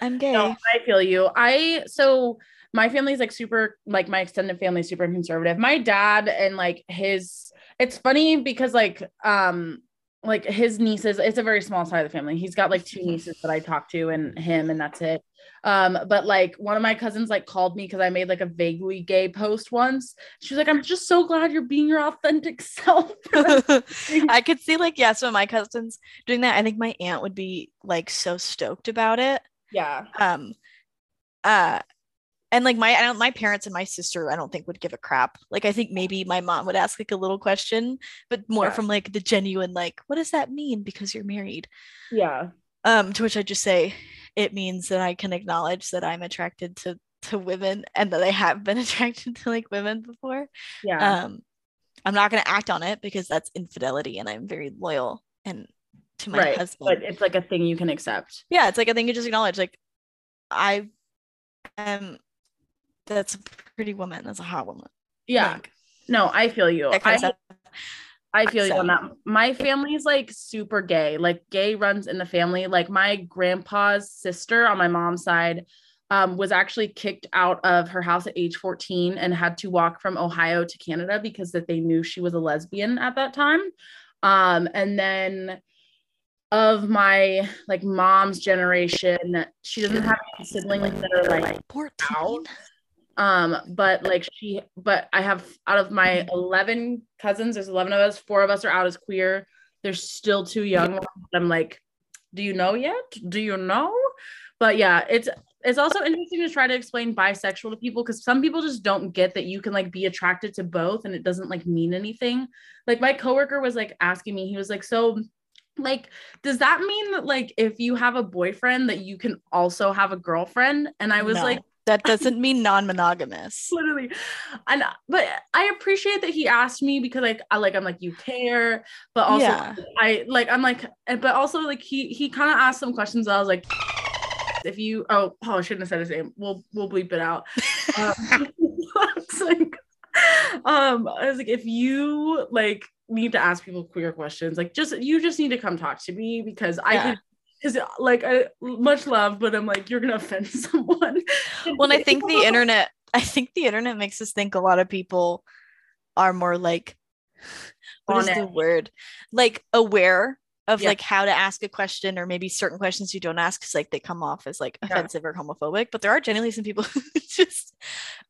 I'm gay. No, I feel you. I so my family's like super like my extended family is super conservative. My dad and like his it's funny because like um like his nieces, it's a very small side of the family. He's got like two nieces that I talk to and him and that's it. Um, but like one of my cousins like called me because I made like a vaguely gay post once. She was like, I'm just so glad you're being your authentic [laughs] self. [laughs] I [laughs] could see like yeah, some of my cousins doing that. I think my aunt would be like so stoked about it. yeah. Um uh and like my I don't my parents and my sister I don't think would give a crap. Like I think maybe my mom would ask like a little question, but more Yeah. from like the genuine like what does that mean because you're married? Yeah. Um to which I just say it means that I can acknowledge that I'm attracted to to women and that I have been [laughs] attracted to like women before. Yeah. um i'm not going to act on it because that's infidelity and i'm very loyal and to my right. husband But it's like a thing you can accept. yeah it's like i think you just acknowledge like i am that's a pretty woman that's a hot woman Yeah. Like, No, I feel you. I. I feel you on that. My family's like super gay. Like gay runs in the family. Like my grandpa's sister on my mom's side um, was actually kicked out of her house at age 14 and had to walk from Ohio to Canada because that they knew she was a lesbian at that time. Um, and then of my like mom's generation, she doesn't have any siblings that are like 14 um but like she but i have out of my 11 cousins there's 11 of us four of us are out as queer. They're still too young. I'm like do you know yet? Do you know? But yeah it's it's also interesting to try to explain bisexual to people because some people just don't get that you can like be attracted to both and it doesn't like mean anything. Like my coworker was like asking me he was like so like does that mean that like if you have a boyfriend that you can also have a girlfriend? And i was No, like that doesn't mean non-monogamous. [laughs] Literally. And but i appreciate that he asked me because like i like i'm like you care but also Yeah. i like i'm like but also like he he kind of asked some questions that i was like if you oh oh i shouldn't have said his name. We'll we'll bleep it out. [laughs] Um, [laughs] it's like um i was like if you like need to ask people queer questions like just you just need to come talk to me because i could because like I much love, but I'm like you're gonna offend [laughs] someone. well i think the [laughs] internet i think the internet makes us think a lot of people are more like what is the word like aware of Yeah. like how to ask a question or maybe certain questions you don't ask because like they come off as like Yeah. offensive or homophobic but there are genuinely some people [laughs] who just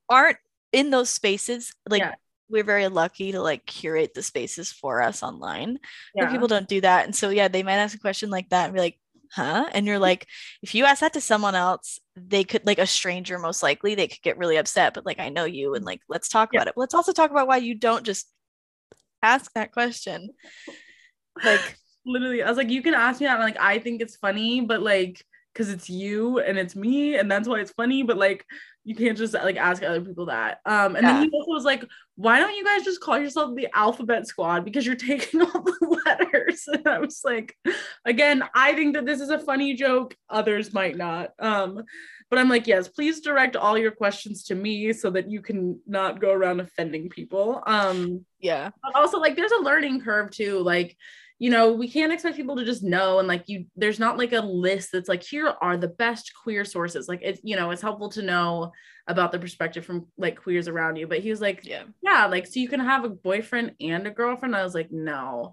aren't in those spaces like Yeah. we're very lucky to like curate the spaces for us online Yeah. people don't do that and so yeah they might ask a question like that and be like huh? And you're like if you ask that to someone else they could like a stranger most likely they could get really upset but like i know you and like let's talk Yeah. about it. Let's also talk about why you don't just ask that question. Like literally i was like you can ask me that like i think it's funny but like because it's you and it's me and that's why it's funny but like you can't just like ask other people that. Um and then he also was like why don't you guys just call yourself the alphabet squad? Because you're [laughs] taking all the letters. [laughs] And i was like again i think that this is a funny joke. Others might not. Um but i'm like yes please direct all your questions to me so that you can not go around offending people. Um yeah. but also like there's a learning curve too. Like you know we can't expect people to just know and like you there's not like a list that's like here are the best queer sources. Like it's you know it's helpful to know about the perspective from like queers around you. But he was like yeah. Yeah like so you can have a boyfriend and a girlfriend? I was like no.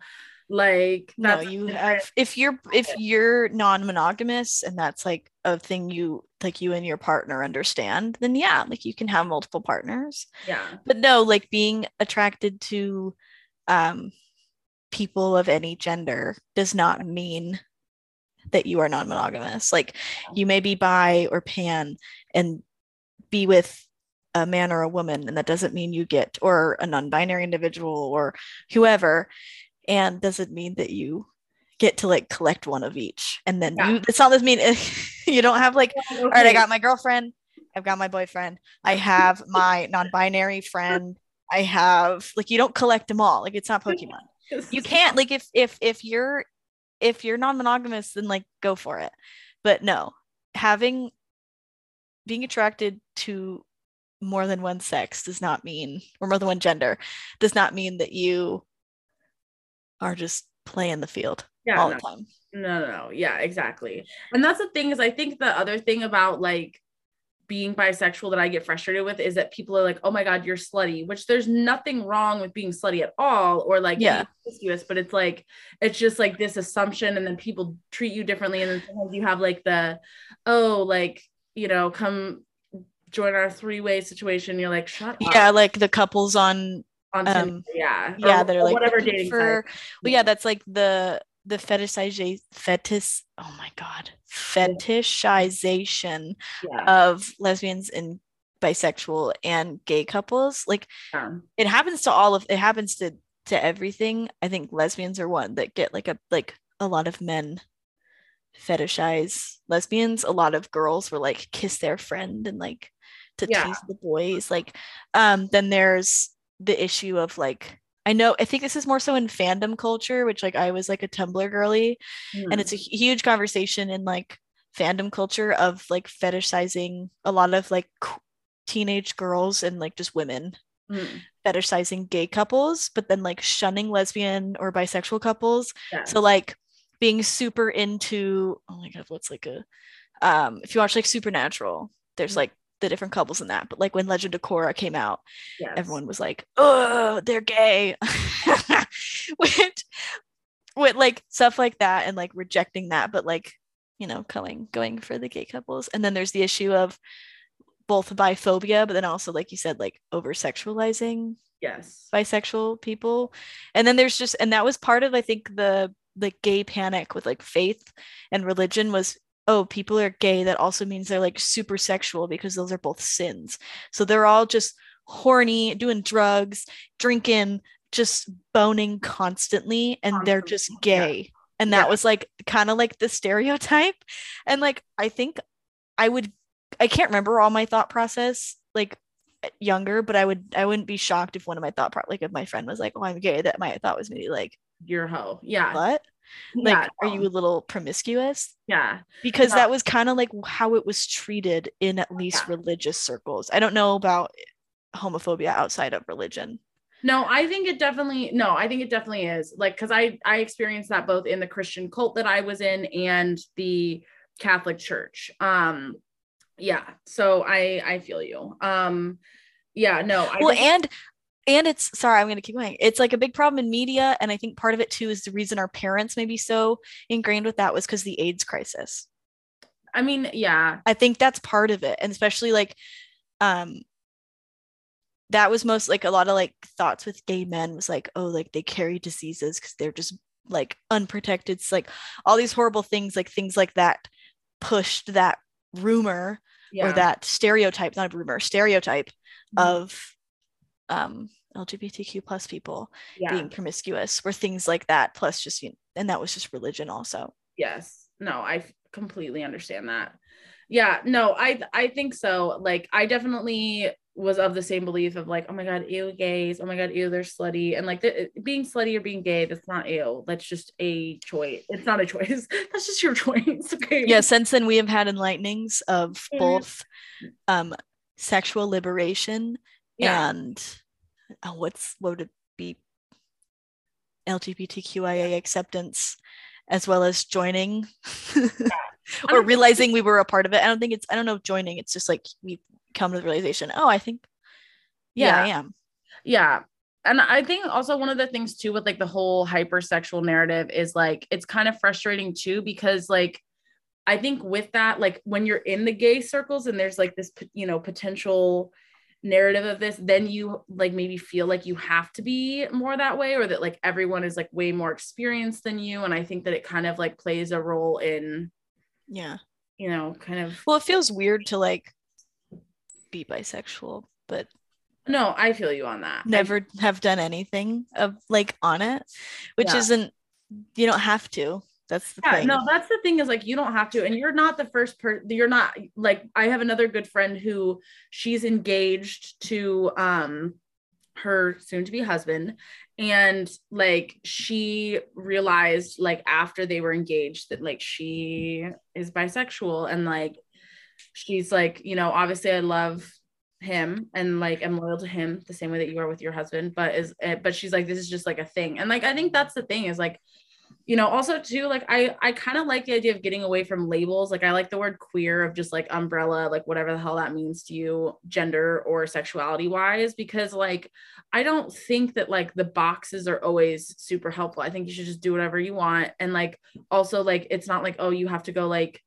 Like no you have if you're if you're non-monogamous and that's like a thing you like you and your partner understand then yeah like you can have multiple partners. Yeah. But no like being attracted to um people of any gender does not mean that you are non-monogamous like you may be bi or pan and be with a man or a woman and that doesn't mean you get or a non-binary individual or whoever and doesn't mean that you get to like collect one of each and then Yeah. you it's not this mean [laughs] you don't have like okay. all right, I got my girlfriend. I've got my boyfriend. I have my non-binary friend. I have like you don't collect them all. Like it's not Pokemon. You can't like if if if you're if you're non-monogamous, then like go for it. But no, having being attracted to more than one sex does not mean or more than one gender does not mean that you are just playing the field yeah all no. the time. No, no, no. Yeah, exactly. And that's the thing is I think the other thing about like being bisexual that I get frustrated with is that people are like, oh my God, you're slutty, which there's nothing wrong with being slutty at all or like Yeah. promiscuous, but it's like it's just like this assumption and then people treat you differently. And then sometimes you have like the, oh, like, you know, come join our three-way situation. You're like, shut up. Yeah, like the couples on on um, Tinder, yeah. yeah Or- they're like whatever dating for site. well yeah that's like the the fetishization fetish oh my god fetishization Yeah. of lesbians and bisexual and gay couples like yeah. it happens to all of it happens to to everything i think lesbians are one that get like a like a lot of men fetishize lesbians a lot of girls were like kiss their friend and like to Yeah. tease the boys like um then there's the issue of like i know i think this is more so in fandom culture which like i was like a tumblr girly and it's a huge conversation in like fandom culture of like fetishizing a lot of like teenage girls and like just women Mm. fetishizing gay couples but then like shunning lesbian or bisexual couples so like being super into oh my god what's like a um if you watch like supernatural there's Mhm. like the different couples in that but like when legend of korra came out Yes. everyone was like oh they're gay [laughs] which with like stuff like that and like rejecting that but like you know going going for the gay couples and then there's the issue of both biphobia but then also like you said like over sexualizing yes. bisexual people and then there's just and that was part of i think the the gay panic with like faith and religion was oh people are gay that also means they're like super sexual because those are both sins so they're all just horny doing drugs drinking just boning constantly and they're just Constantly, yeah. gay and that Yeah. was like kind of like the stereotype and like i think i would i can't remember all my thought process like younger but i would i wouldn't be shocked if one of my thought pro- like if my friend was like oh i'm gay that my thought was maybe like You're hoe. Yeah. what yeah. like are you a little promiscuous Yeah. because Yeah. that was kind of like how it was treated in at least Yeah. religious circles i don't know about homophobia outside of religion No, I think it definitely no, I think it definitely is. Like cuz I I experienced that both in the Christian cult that I was in and the Catholic church. Um yeah, so I I feel you. Um yeah, no, I well and and it's sorry, I'm gonna keep going. It's like a big problem in media, and I think part of it too is the reason our parents may be so ingrained with that was because the AIDS crisis. I mean, yeah. I think that's part of it, and especially like, um, that was most like a lot of like thoughts with gay men was like, oh, like they carry diseases because they're just like unprotected. It's like all these horrible things, like things like that, pushed that rumor yeah. or that stereotype, not a rumor, stereotype Mhm. of um LGBTQ plus people yeah. being promiscuous were things like that, plus just you and that was just religion also. Yes. No, I completely understand that. Yeah, no, I I think so. Like I definitely was of the same belief of like, oh my god, ew, gays. Oh my god, ew, they're slutty. And like the, being slutty or being gay, that's not ew. That's just a choice. It's not a choice. [laughs] That's just your choice. [laughs] Okay. Yeah, since then we have had enlightenings of Mhm. both um sexual liberation Yeah. and Uh, what's what would it be? LGBTQIA acceptance as well as joining [laughs] or realizing we were a part of it. I don't think it's I don't know if joining, it's just like we come to the realization, oh, I think yeah, I am. yeah. And i think also one of the things too with like the whole hypersexual narrative is like it's kind of frustrating too because like i think with that like when you're in the gay circles and there's like this you know potential narrative of this then you like maybe feel like you have to be more that way or that like everyone is like way more experienced than you and i think that it kind of like plays a role in Yeah. you know kind of Well, it feels weird to like be bisexual, but no i feel you on that I- never have done anything of like on it, which Yeah. isn't you don't have to. That's the yeah thing. no that's the thing is like you don't have to and you're not the first person you're not like i have another good friend who she's engaged to um her soon to be husband and like she realized like after they were engaged that like she is bisexual and like she's like you know obviously i love him and like i'm loyal to him the same way that you are with your husband but is eh, but she's like this is just like a thing and like i think that's the thing is like you know also too like i i kind of like the idea of getting away from labels like i like the word queer of just like umbrella like whatever the hell that means to you gender or sexuality wise because like i don't think that like the boxes are always super helpful. I think you should just do whatever you want. And like also like it's not like oh you have to go like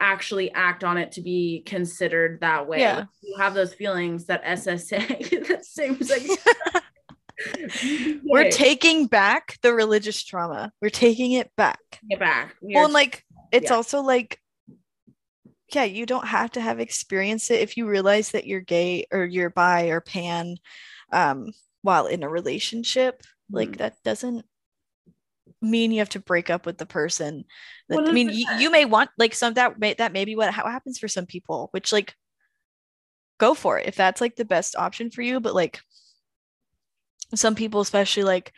actually act on it to be considered that way. Yeah. Like, you have those feelings that ssa [laughs] that same sex [laughs] [laughs] We're taking back the religious trauma. We're taking it back. it back We Well, and like it's yeah. also like yeah, you don't have to have experienced it if you realize that you're gay or you're bi or pan um while in a relationship. Like Mhm. that doesn't mean you have to break up with the person. That, I mean, you, you may want like some that may that may be what how happens for some people, which like go for it if that's like the best option for you. But like some people, especially like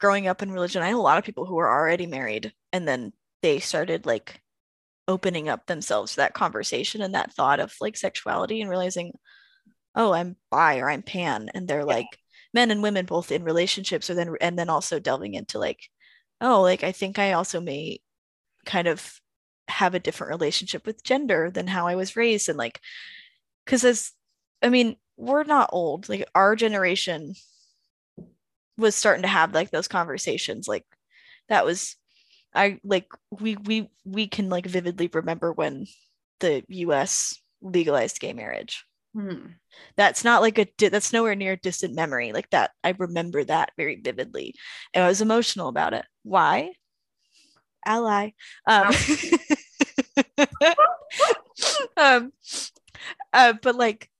growing up in religion, I know a lot of people who are already married and then they started like opening up themselves to that conversation and that thought of like sexuality and realizing, oh, I'm bi or I'm pan, and they're like men and women both in relationships, or then and then also delving into like, oh, like I think I also may kind of have a different relationship with gender than how I was raised, and like, because as I mean, we're not old, like our generation was starting to have like those conversations like that was i like we we we can like vividly remember when the us legalized gay marriage. Mhm. that's not like a di- that's nowhere near a distant memory like that i remember that very vividly. And i was emotional about it. Why? Ally. Um, [laughs] um uh, but like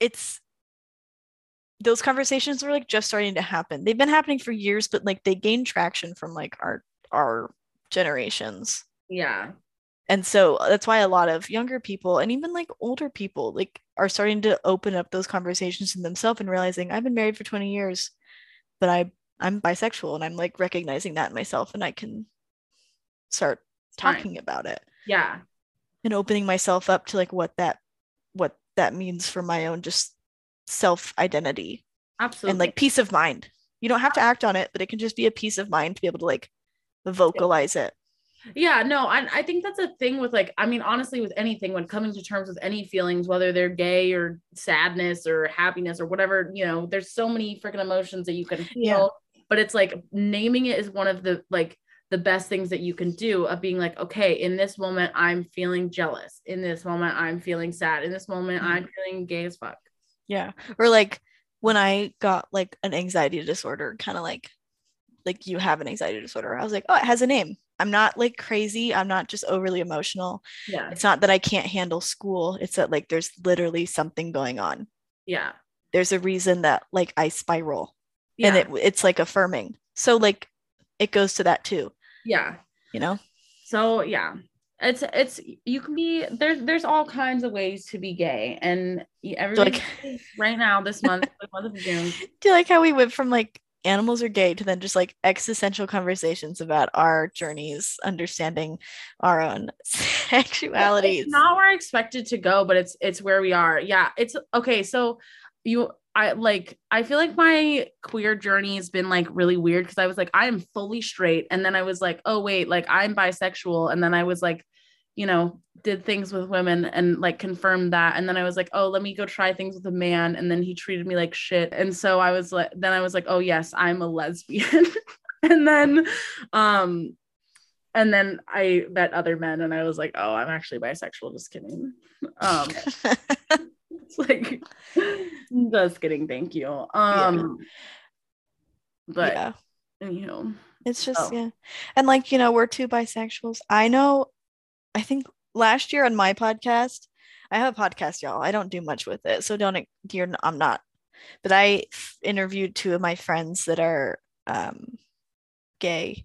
it's those conversations were like just starting to happen. They've been happening for years but like they gained traction from like our our generations. Yeah. And so uh, that's why a lot of younger people and even like older people like are starting to open up those conversations in themselves and realizing I've been married for 20 years, but I I'm bisexual and I'm like recognizing that in myself and I can start fine. talking about it. Yeah. And opening myself up to like what that what that means for my own just self identity absolutely and like peace of mind. You don't have to act on it, but it can just be a peace of mind to be able to like vocalize it. Yeah, no, I, I think that's a thing with like, I mean, honestly, with anything, when coming to terms with any feelings, whether they're gay or sadness or happiness or whatever, you know, there's so many freaking emotions that you can feel. Yeah. But it's like naming it is one of the like the best things that you can do of being like, okay, in this moment, I'm feeling jealous. In this moment, I'm feeling sad. In this moment, I'm mm-hmm. feeling gay as fuck. Yeah. Or like when I got like an anxiety disorder, kind of like like you have an anxiety disorder. I was like, oh, it has a name. I'm not like crazy. I'm not just overly emotional. Yeah. It's not that I can't handle school. It's that like there's literally something going on. Yeah. There's a reason that like I spiral Yeah. and it it's like affirming. So like it goes to that too, yeah. you know? So yeah, it's it's you can be there's there's all kinds of ways to be gay, and everybody like- right now this month, the month of June, [laughs] Do you like how we went from like animals are gay to then just like existential conversations about our journeys, understanding our own [laughs] sexualities? It's not where I expected to go, but it's it's where we are. Yeah, it's okay. So you I like I feel like my queer journey has been like really weird because I was like I am fully straight. And then I was like oh wait like I'm bisexual. And then I was like you know did things with women and like confirmed that. And then I was like oh let me go try things with a man. And then he treated me like shit. And so I was like then I was like oh yes I'm a lesbian. [laughs] And then um and then I met other men and I was like oh I'm actually bisexual. Just kidding. Um it's [laughs] [laughs] like just kidding thank you um but yeah. anywho It's just Oh. yeah. And like, you know, we're two bisexuals. I know I think last year on my podcast, I have a podcast, y'all. I don't do much with it. So don't you're I'm not. But I interviewed two of my friends that are um gay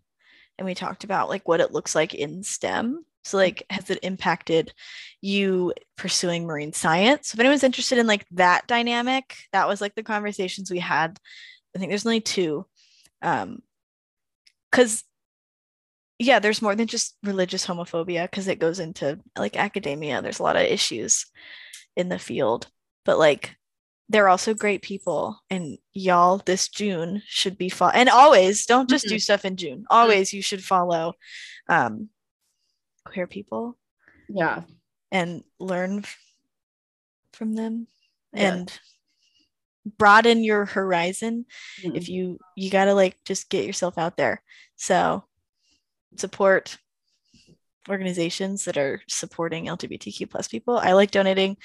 and we talked about like what it looks like in STEM. So like has it impacted you pursuing marine science? So If anyone's interested in like that dynamic, that was like the conversations we had. I think there's only two. Um because yeah there's more than just religious homophobia because it goes into like academia there's a lot of issues in the field but like they're also great people and y'all this june should be fo- and always don't just do stuff in june always you should follow um queer people yeah and learn f- from them Yeah. and broaden your horizon Mhm. if you you got to like just get yourself out there so support organizations that are supporting lgbtq plus people i like donating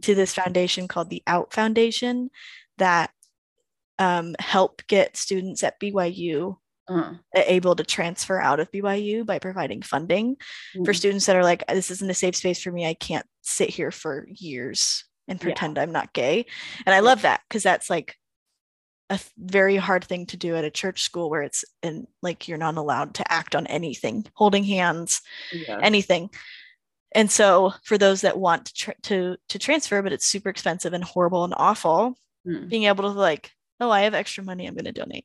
to this foundation called the out foundation that um, help get students at byu Uh, able to transfer out of byu by providing funding for mhm. students that are like this isn't a safe space for me i can't sit here for years and Yeah. pretend i'm not gay and i love that because that's like a very hard thing to do at a church school where it's in like you're not allowed to act on anything holding hands yeah. anything and so for those that want to tr- to to transfer but it's super expensive and horrible and awful Mm. being able to like oh i have extra money i'm going to donate.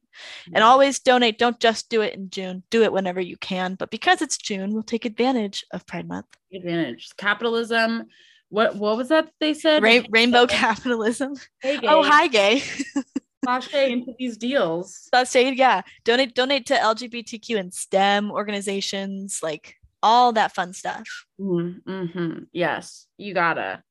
And always donate don't just do it in june do it whenever you can but because it's june we'll take advantage of pride month. Advantage. Capitalism what what was that they said? Ra- rainbow capitalism. Hey, oh hi gay. [laughs] Sashay [laughs] into these deals. That's say yeah. Donate donate to lgbtq and stem organizations like all that fun stuff. Mm-hmm. yes you gotta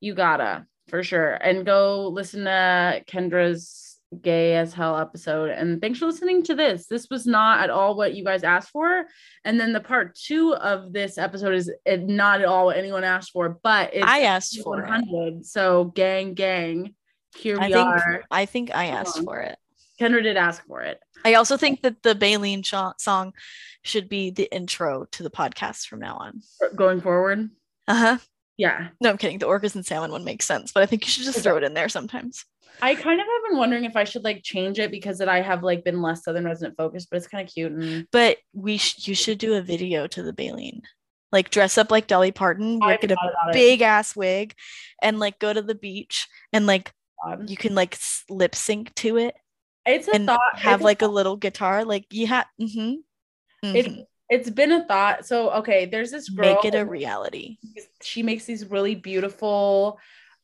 you gotta for sure. And go listen to kendra's gay as hell episode and thanks for listening to this. This was not at all what you guys asked for. And then the part two of this episode is uh, not at all what anyone asked for but i asked for it. 100 so gang gang here we i think are. I think i asked for it. Kendra did ask for it. I also think that the baleen song should be the intro to the podcast from now on. Going forward? Uh-huh. Yeah. No i'm kidding. The orcas and salmon one makes sense but i think you should just throw it in there sometimes I kind of have been wondering if I should like change it because that I have like been less Southern resident focused, but it's kind of cute and but we sh- you should do a video to the baleen like dress up like dolly parton I work at a about it. big ass wig and like go to the beach and like God. you can like lip sync to it It's a and thought. have it's a like a little guitar like you have mm-hmm, It- mhm. it's been a thought. So okay, there's this girl. make it a reality she makes these really beautiful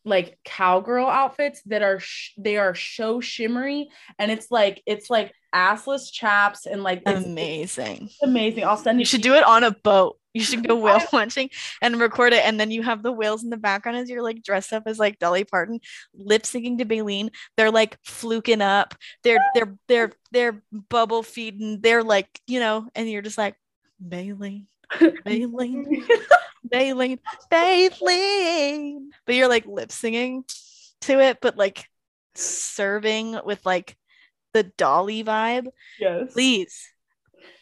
like cowgirl outfits that are sh- they are so shimmery and it's like it's like assless chaps and like it's Amazing. amazing. I'll send You should do it on a boat. You should go [laughs] whale watching and record it, and then you have the whales in the background as you're like dressed up as like Dolly Parton, lip syncing to Baleen. They're like fluking up. They're [laughs] they're they're they're bubble feeding. They're like you know, and you're just like Baleen, [laughs] Baleen, Baleen, Baleen. But you're like lip singing to it, but like serving with like the Dolly vibe. yes. Please.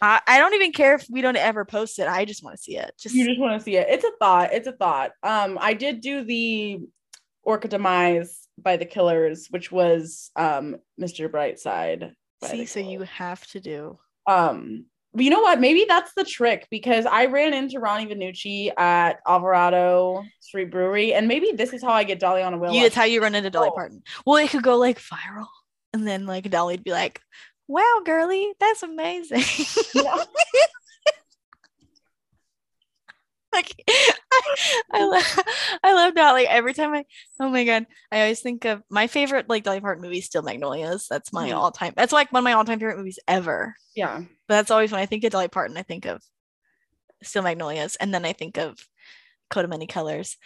I, I don't even care if we don't ever post it. I just want to see it. Just You just want to see it. It's a thought. It's a thought. Um, I did do the Orca Demise by the Killers, which was um Mr. Brightside. see, so you have to do. um you know what? Maybe that's the trick because I ran into Ronnie Vannucci at Alvarado Street Brewery, and maybe this is how I get Dolly on a wheel. Watch. it's how you run into Dolly Oh. Parton. Well, it could go like viral, and then like Dolly'd be like, "Wow, girly, that's amazing." Yeah. [laughs] like, [laughs] I, I love, I love Dolly. Every time I, oh my god, I always think of my favorite like Dolly Parton movie, Steel Magnolias. That's my Mhm. all time. That's like one of my all time favorite movies ever. yeah. But that's always when I think of Dolly Parton, I think of Steel Magnolias, and then I think of Coat of Many Colors.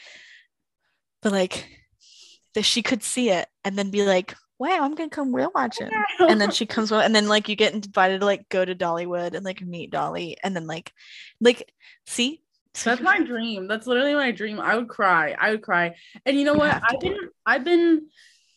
But like, that she could see it and then be like, "Wow, I'm gonna come whale watching," and then she comes, and then like you get invited to like go to Dollywood and like meet Dolly, and then like, like, see, That's my dream. That's literally my dream. I would cry. I would cry. And you know what? I've been I've been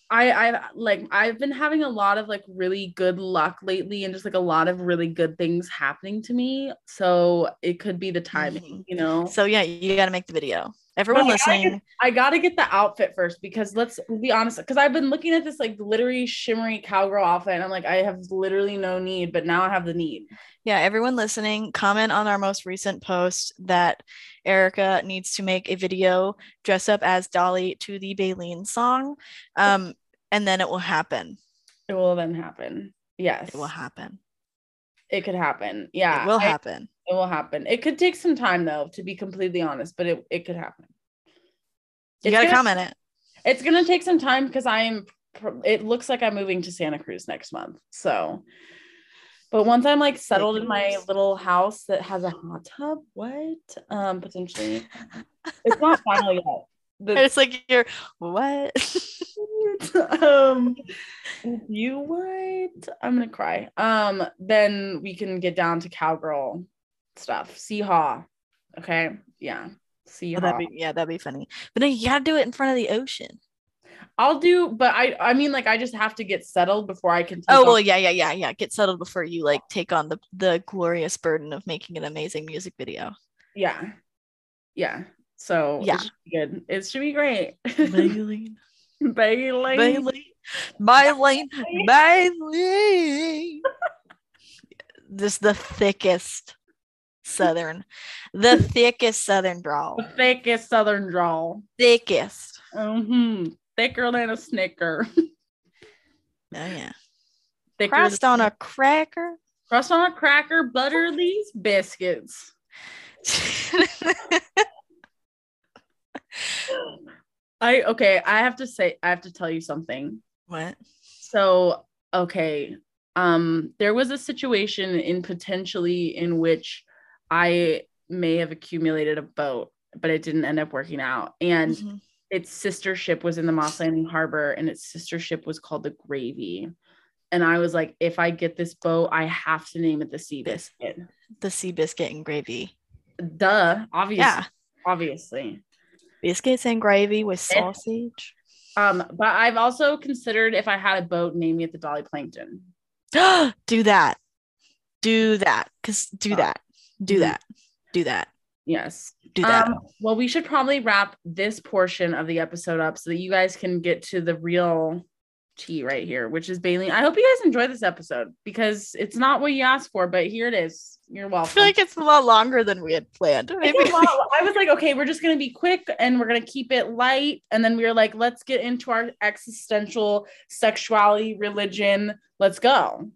I I like I've been having a lot of like really good luck lately and just like a lot of really good things happening to me. So it could be the timing, Mhm. you know. So yeah, you got to make the video. Everyone But I gotta listening, I gotta get the outfit first because let's be honest, because I've been looking at this like glittery, shimmery cowgirl outfit, and I'm like, I have literally no need, but now I have the need. yeah, everyone listening, comment on our most recent post that Erica needs to make a video dress up as Dolly to the Baleen song, um, and then it will happen. It will then happen. Yes, It will happen. It could happen. Yeah, it will I- happen. It will happen. It could take some time though, to be completely honest, but it, it could happen. You It's got to gonna- comment it. It's gonna take some time because I am. It looks like I'm moving to Santa Cruz next month. So, but once I'm like settled in my little house that has a hot tub, what? Um, potentially, it's not final yet. [laughs] The, It's like you're what? [laughs] um, you what? I'm gonna cry. Um, then we can get down to cowgirl stuff. See haw. Okay. Yeah. See Oh, that'd be, yeah, that'd be funny. But no, you got to do it in front of the ocean. I'll do, but I I mean like I just have to get settled before I can take Oh on- well, yeah, yeah, yeah, yeah. Get settled before you like take on the the glorious burden of making an amazing music video. yeah. Yeah. So Yeah. it should be good. It should be great. Baleen, Bailey. Baleen, Baleen, Baleen. This the thickest southern, the thickest southern drawl, The thickest southern drawl. thickest. hmm Thicker than a snicker. Oh yeah, Thicker crust on a cracker. crust on a cracker, butter these biscuits. [laughs] I okay, I have to say I have to tell you something. what? So, okay, um there was a situation in potentially in which I may have accumulated a boat, but it didn't end up working out. And Mhm. its sister ship was in the Moss Landing Harbor and its sister ship was called the Gravy. And I was like, if I get this boat, I have to name it the Sea Biscuit. The sea biscuit and gravy. Duh, obviously. Yeah, Obviously. biscuits and gravy with sausage. Um, but I've also considered if I had a boat, naming it the Dolly Plankton. [gasps] do that. Do that. Cause do Oh. that. Do Mhm. that. Do that. Yes. Do that. Um, well, we should probably wrap this portion of the episode up so that you guys can get to the real tea right here, which is Bailey. I hope you guys enjoy this episode because it's not what you asked for, but here it is. You're welcome I feel like it's a lot longer than we had planned. Maybe It's a lot- I was like, okay, we're just gonna be quick and we're gonna keep it light. And then we were like, let's get into our existential sexuality, religion. Let's go.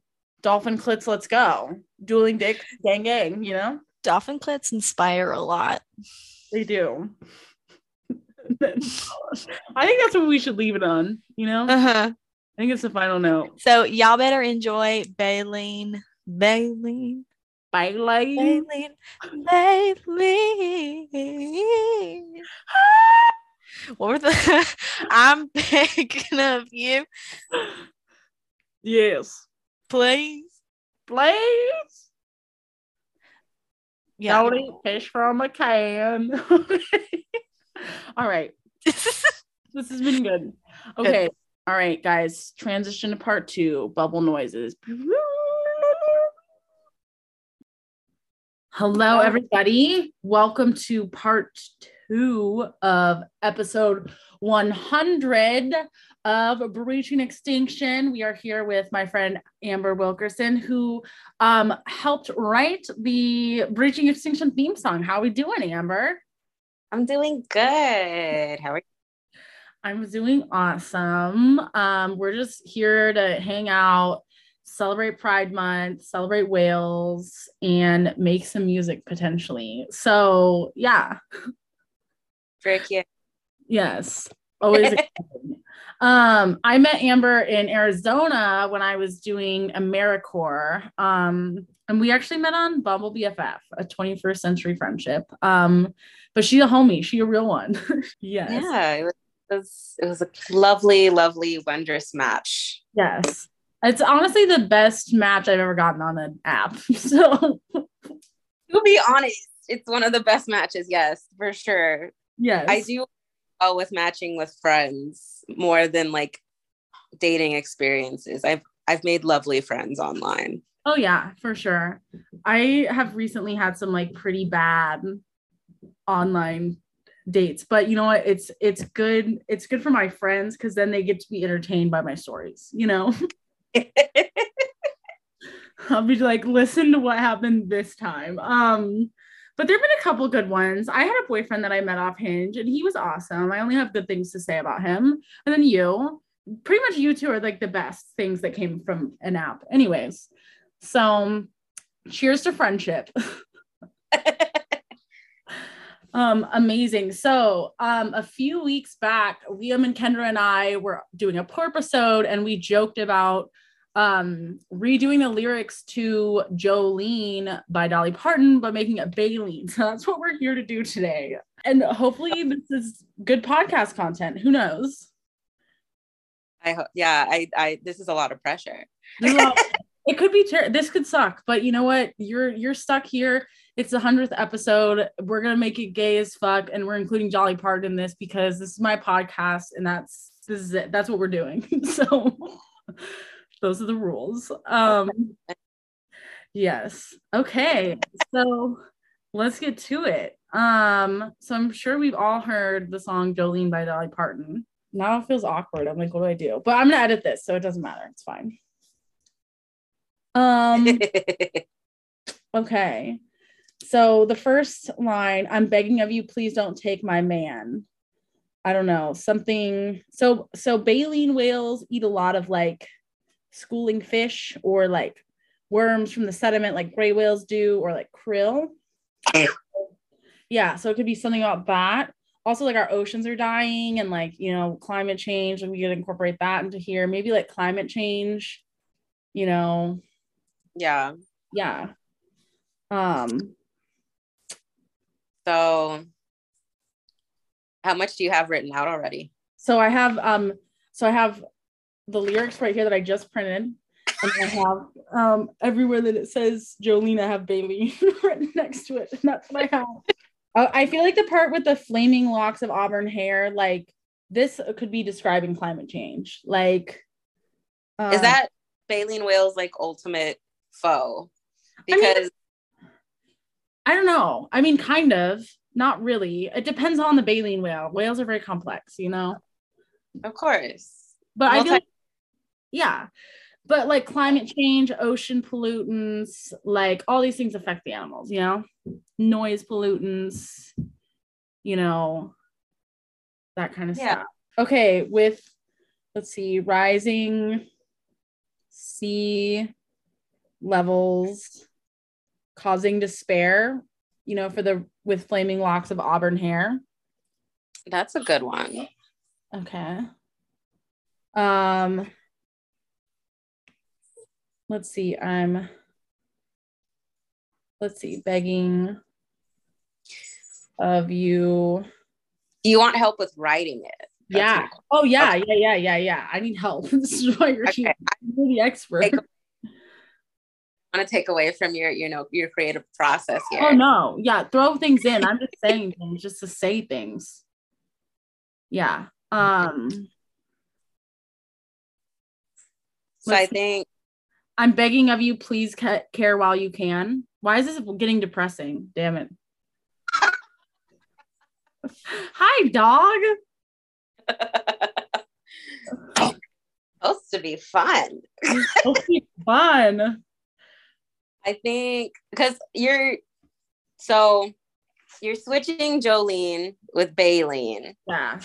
Dolphin clits, let's go. Dueling dick, gang, gang, you know? dolphin clits inspire a lot. They do. [laughs] I think that's what we should leave it on. You know, Uh-huh. I think it's the final note. So y'all better enjoy Baleen. Baleen. Bailey. Baleen. Baleen. [laughs] What were the [laughs] I'm picking of you, Yes. Please. Blaze. Yeah. Don't eat fish from a can. [laughs] All right. [laughs] This has been good. Okay. All right, guys. Transition to part two bubble noises. Hello, everybody. Welcome to part two of episode 100 of Breaching Extinction. We are here with my friend Amber Wilkerson, who um, helped write the Breaching Extinction theme song. How are we doing, Amber? I'm doing good. How are you? I'm doing awesome. Um, we're just here to hang out, celebrate Pride Month, celebrate whales, and make some music potentially. So, yeah, [laughs] Frick yeah. yes, always. [laughs] um, I met Amber in Arizona when I was doing AmeriCorps. Um, and we actually met on Bumble BFF, a 21st century friendship. Um, but she a homie, she a real one. [laughs] yes. Yeah, it was, it was it was a lovely, lovely, wondrous match. Yes. It's honestly the best match I've ever gotten on an app. [laughs] So, To be honest, it's one of the best matches, yes, for sure. Yes. I do well with matching with friends more than like dating experiences. I've I've made lovely friends online. Oh, yeah, for sure. I have recently had some like pretty bad online dates, but you know what? It's it's good. It's good for my friends because then they get to be entertained by my stories, you know? [laughs] [laughs] I'll be like, listen to what happened this time. Um, but there have been a couple good ones. I had a boyfriend that I met off Hinge, and he was awesome. I only have good things to say about him. And then you, pretty much you two are like the best things that came from an app. Anyways, so cheers to friendship. [laughs] um, amazing. So, um, a few weeks back, Liam and Kendra and I were doing a poor episode, and we joked about um redoing the lyrics to Jolene by Dolly Parton but making it Baleen. [laughs] So that's what we're here to do today. And hopefully this is good podcast content. Who knows? I hope yeah, I I this is a lot of pressure. [laughs] It could be ter- this could suck, but you know what? You're you're stuck here. It's the hundredth episode. We're gonna make it gay as fuck, and we're including Jolly Parton in this because this is my podcast, and that's this is it. That's what we're doing. [laughs] so those are the rules. Um yes. Okay. So let's get to it. Um, so I'm sure we've all heard the song Jolene by Dolly Parton. Now it feels awkward. I'm like, what do I do? But I'm gonna edit this, so it doesn't matter. It's fine. Um, [laughs] okay. So the first line, I'm begging of you, please don't take my man. I don't know, something. So so baleen whales eat a lot of like schooling fish or like worms from the sediment like gray whales do or like krill. yeah, so it could be something about that. Also, like our oceans are dying and like you know, climate change, and we could incorporate that into here. Maybe like climate change, you know, yeah. yeah. Um, So how much do you have written out already? so I have um so I have the lyrics right here that I just printed. And I [laughs] have um everywhere that it says Jolene, I have Bailey [laughs] written next to it. And that's what [laughs] I have. Uh, I feel like the part with the flaming locks of auburn hair, like this could be describing climate change. Like Is um, that baleen whales like ultimate foe? I mean- Because I don't know. I mean, kind of, not really. It depends on the baleen whale. Whales are very complex, you know. of course. But I feel like, yeah, but like climate change, ocean pollutants, like all these things affect the animals, you know, noise pollutants, you know, that kind of Yeah. stuff. Okay, with let's see, rising sea levels causing despair, you know, for the with flaming locks of auburn hair. That's a good one. Okay. Um let's see. I'm let's see, begging of you. Do you want help with writing it? That's yeah. Oh yeah, Okay. yeah, yeah, yeah, yeah. I need help. [laughs] this is why you're Okay. here. You're the expert. Take- want to take away from your, you know, your creative process here. Oh no, yeah, throw things in. I'm just saying things just to say things. Yeah. Um So I think I'm begging of you, please ca- care while you can. Why is this getting depressing? Damn it. [laughs] Hi, dog. [laughs] supposed to be fun. Okay, fun. I think because you're so you're switching Jolene with Baleen Yeah.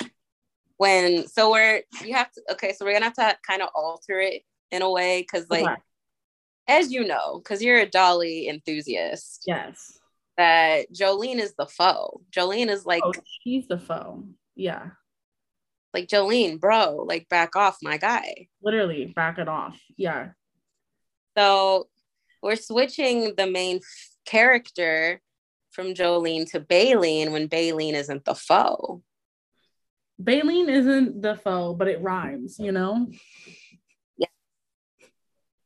when so we're you have to okay so we're gonna have to kind of alter it in a way because like Okay. As you know because you're a Dolly enthusiast Yes. that Jolene is the foe. Jolene is like Oh, she's the foe. Yeah. like Jolene, bro, like back off, my guy. Literally, back it off. Yeah. So we're switching the main f- character from Jolene to Baleen when Baleen isn't the foe. Baleen isn't the foe, but it rhymes, you know?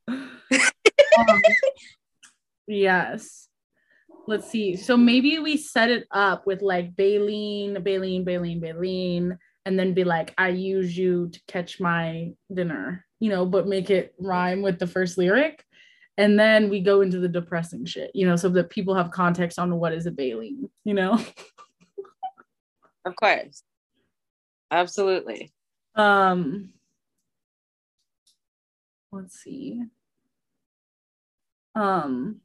[laughs] Um, yes. Let's see. So maybe we set it up with like Baleen, Baleen, Baleen, Baleen, and then be like, I use you to catch my dinner, you know, but make it rhyme with the first lyric. And then we go into the depressing shit, you know, so that people have context on what is a Baleen, you know? Of course. Absolutely. Um, let's see. Um,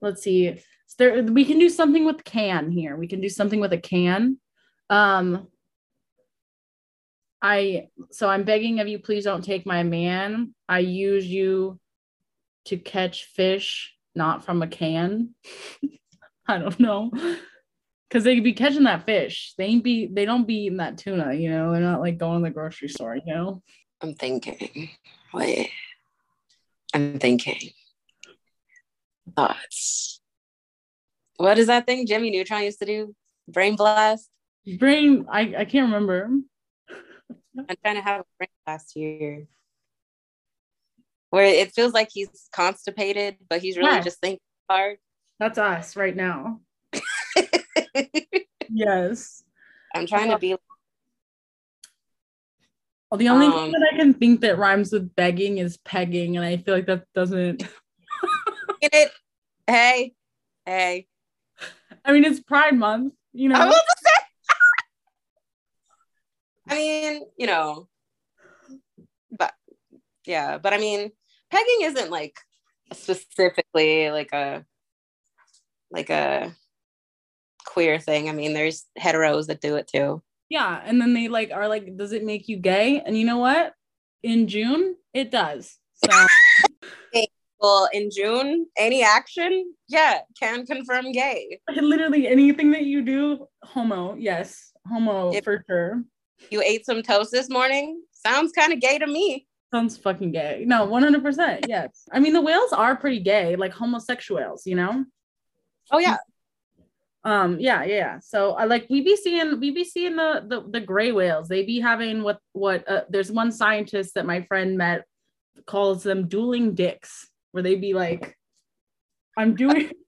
let's see. So there, we can do something with can here. We can do something with a can. Um, I so I'm begging of you, please don't take my man. I use you to catch fish, not from a can. [laughs] I don't know. Cause they could be catching that fish. They ain't be they don't be eating that tuna, you know. They're not like going to the grocery store, you know. I'm thinking. Wait. I'm thinking. Thoughts. What is that thing Jimmy Neutron used to do? Brain blast? Brain, I, I can't remember. I'm trying to have a brain blast here. Where it feels like he's constipated, but he's really Yeah. just thinking hard. That's us right now. [laughs] Yes. I'm trying to be Well, the only Um, thing that I can think that rhymes with begging is pegging, and I feel like that doesn't. [laughs] it. Hey, hey. I mean, it's Pride Month, you know. I was about to say. [laughs] I mean, you know, but yeah, but I mean, pegging isn't like specifically like a like a queer thing. I mean, there's heteros that do it too. Yeah, and then they like are like, does it make you gay? And you know what? In June, it does. So [laughs] Well, in June, any action, yeah, can confirm gay. literally anything that you do, homo. Yes, homo If- for sure. You ate some toast this morning. Sounds kind of gay to me. Sounds fucking gay. No, one hundred percent. Yes. I mean, the whales are pretty gay, like homosexuals. You know. Oh yeah, Um. Yeah. Yeah. So I like we be seeing we be seeing the the the gray whales. They be having what what uh, there's one scientist that my friend met calls them dueling dicks, where they be like, I'm doing. [laughs]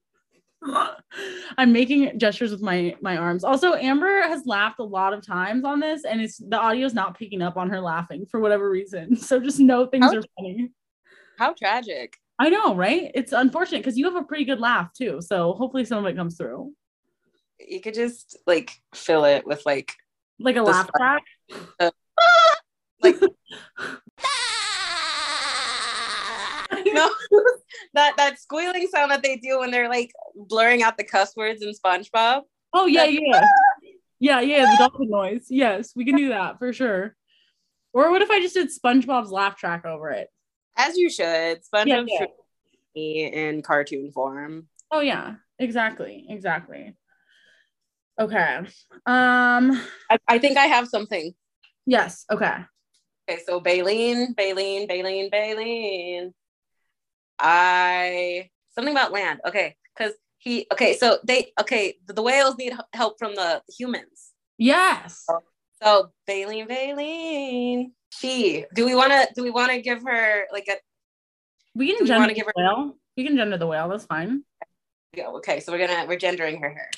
I'm making gestures with my my arms. Also, Amber has laughed a lot of times on this, and it's the audio's not picking up on her laughing for whatever reason. [laughs] So just know things How- are funny. how tragic. I know, right? It's unfortunate because you have a pretty good laugh too. So hopefully some of it comes through. You could just like fill it with like Like a laugh track. [laughs] like [laughs] [laughs] no that that squealing sound that they do when they're like blurring out the cuss words in SpongeBob. Oh yeah, That's- yeah. Yeah, yeah, the dolphin noise. Yes, we can do that for sure. Or what if I just did SpongeBob's laugh track over it? As you should. SpongeBob Yeah, yeah. in cartoon form. Oh yeah, exactly, exactly. Okay. Um. I, I think I have something. Yes. Okay. Okay, so Baleen, Baleen, Baleen, Baleen. I something about land. Okay, because he okay, so they okay, the, the whales need help from the humans. Yes. So Baleen, Baleen. She. Do we want to? Do we want to give her like a? We can gender wanna the give her- whale. We can gender the whale. That's fine. Yeah, okay, so we're gonna we're gendering her here.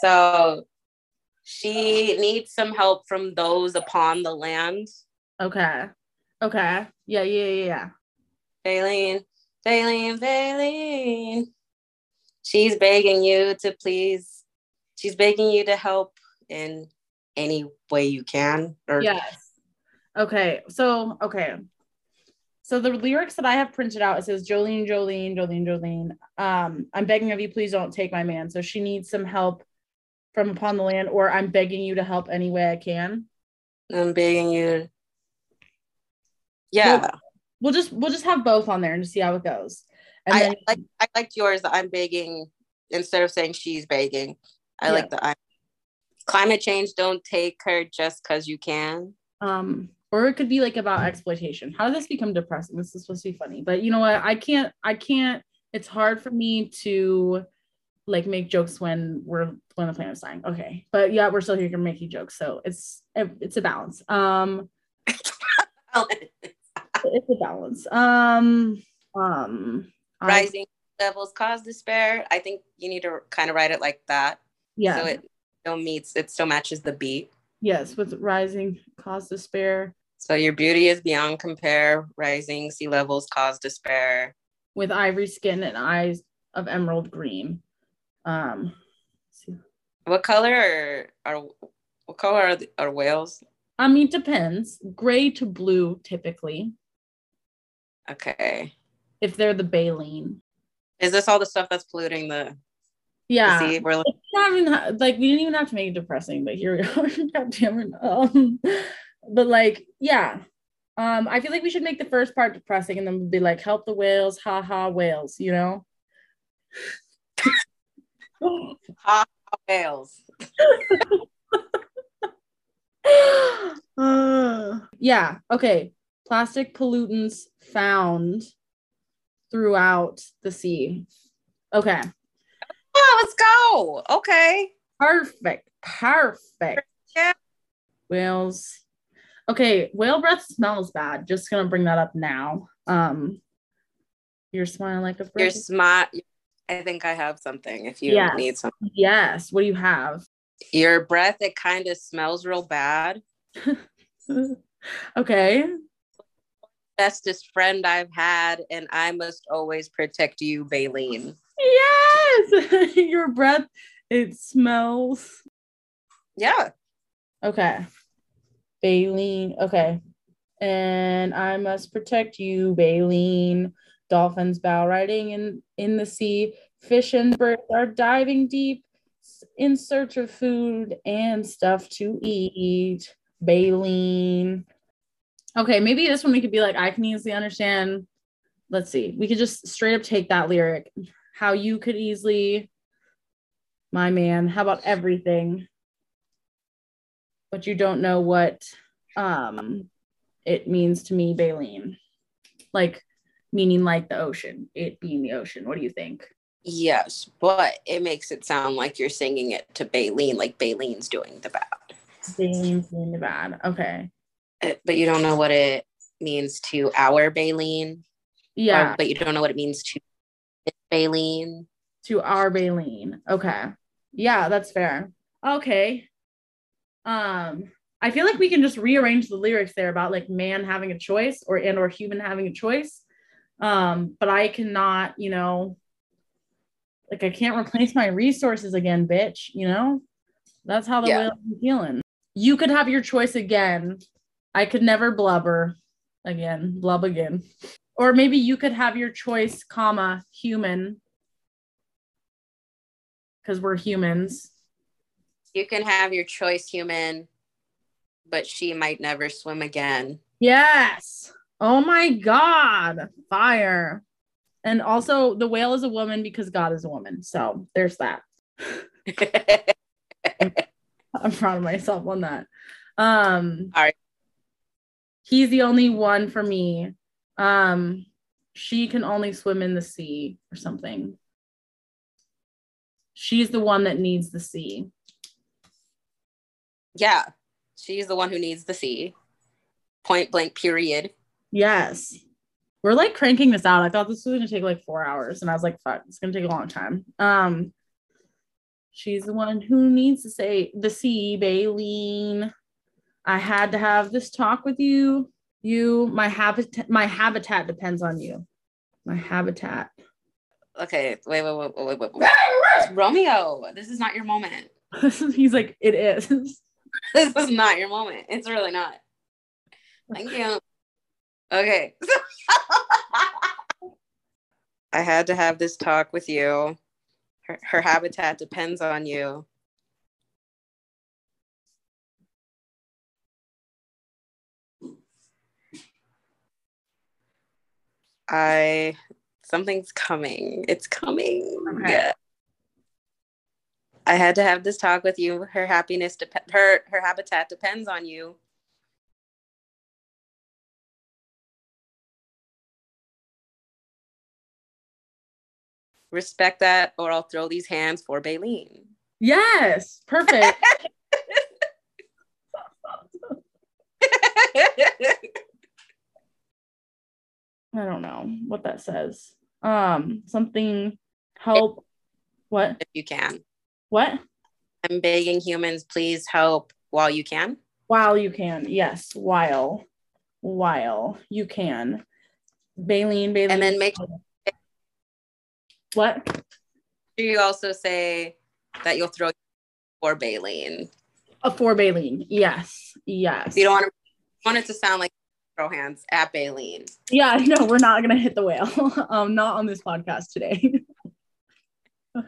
So she needs some help from those upon the land. Okay. Okay. Yeah. Yeah. Yeah. yeah. Baleen, Baleen, Baleen. She's begging you to please. She's begging you to help in any way you can. Or Yes. Okay. So, okay. So the lyrics that I have printed out, it says Jolene, Jolene, Jolene, Jolene. Um, I'm begging of you, please don't take my man. So she needs some help from upon the land, or I'm begging you to help any way I can. I'm begging you. Yeah, Well, We'll just we'll just have both on there and just see how it goes. And I then like I liked yours. I'm begging instead of saying she's begging. I Yeah. like the I. Climate change. Don't take her just because you can. um or it could be like about exploitation how did this become depressing this is supposed to be funny but you know what i can't i can't it's hard for me to like make jokes when we're when the planet's dying okay but yeah we're still here making jokes so it's it's a balance um [laughs] it's a balance um um I- Rising levels cause despair. I think you need to kind of write it like that. yeah So it still meets. It still matches the beat. yes with rising cause despair So your beauty is beyond compare. Rising sea levels cause despair. with ivory skin and eyes of emerald green um see. What color are, are what color are, the, are whales? I mean, depends. Gray to blue, typically, Okay. if they're the baleen. Is this all the stuff that's polluting the, the Yeah. sea? We're like, It's not even like we didn't even have to make it depressing, but here we are. [laughs] God damn it. Um, but like, yeah. Um, I feel like we should make the first part depressing and then we'll be like, help the whales, ha ha whales, you know? Whales. [laughs] Uh, yeah. Okay. Plastic pollutants found throughout the sea. Okay. Oh, let's go. Okay. Perfect. Perfect. Yeah. Whales. Okay, whale breath smells bad. Just gonna bring that up now. Um you're smiling like a You're smart. I think I have something if you Yes. need some. Yes. What do you have? Your breath, it kind of smells real bad. [laughs] okay. Bestest friend I've had, and I must always protect you, Baleen. Yes. [laughs] Your breath, it smells. Yeah. Okay. Baleen. Okay. And I must protect you, Baleen. Dolphins bow riding in, in the sea. Fish and birds are diving deep in search of food and stuff to eat. Baleen. Okay, maybe this one we could be like, I can easily understand. Let's see. We could just straight up take that lyric. How you could easily, my man. How about everything? but you don't know what um it means to me, Baleen. Like meaning like the ocean, it being the ocean. What do you think? Yes, but it makes it sound like you're singing it to Baleen, like Baleen's doing the bad. Baleen's being the bad. Okay. Uh, But you don't know what it means to our Baleen. Yeah, Or, but you don't know what it means to Baleen. to our Baleen. Okay. Yeah, that's fair. Okay. Um, I feel like we can just rearrange the lyrics there about like man having a choice or and or human having a choice. Um, but I cannot, you know, like I can't replace my resources again, bitch. You know, that's how the Yeah. whale is feeling. You could have your choice again. I could never blubber again, blub again. Or maybe you could have your choice, comma, human, because we're humans. You can have your choice, human, but she might never swim again. Yes. Oh my God. Fire. And also, the whale is a woman because God is a woman. So there's that. [laughs] I'm proud of myself on that. Um, All right. He's the only one for me. Um, she can only swim in the sea or something. She's the one that needs the sea. Yeah. She's the one who needs the sea. Point blank, period. Yes. We're like cranking this out. I thought this was gonna take like four hours, and I was like, fuck, it's gonna take a long time. Um, she's the one who needs to say the sea, Baleen. I had to have this talk with you. You, my habitat, my habitat depends on you. My habitat. Okay, wait, wait, wait, wait, wait, wait. Romeo, this is not your moment. [laughs] He's like, it is. [laughs] This is not your moment. It's really not. Thank you. Okay. [laughs] I had to have this talk with you. Her, her habitat depends on you. I something's coming. It's coming. Okay. I had to have this talk with you. Her happiness dep- her her habitat depends on you. Respect that, or I'll throw these hands for Baleen. Yes, perfect. [laughs] I don't know what that says. Um, something help. What? if you can. What? I'm begging humans, please help while you can. While you can, yes. While, while you can. Baleen, Baleen. And then make what? Do you also say that you'll throw for Baleen. A for Baleen. Yes, yes. You don't want to want it to sound like throw hands at Baleen. Yeah, [laughs] no, we're not gonna hit the whale. [laughs] um, not on this podcast today. [laughs]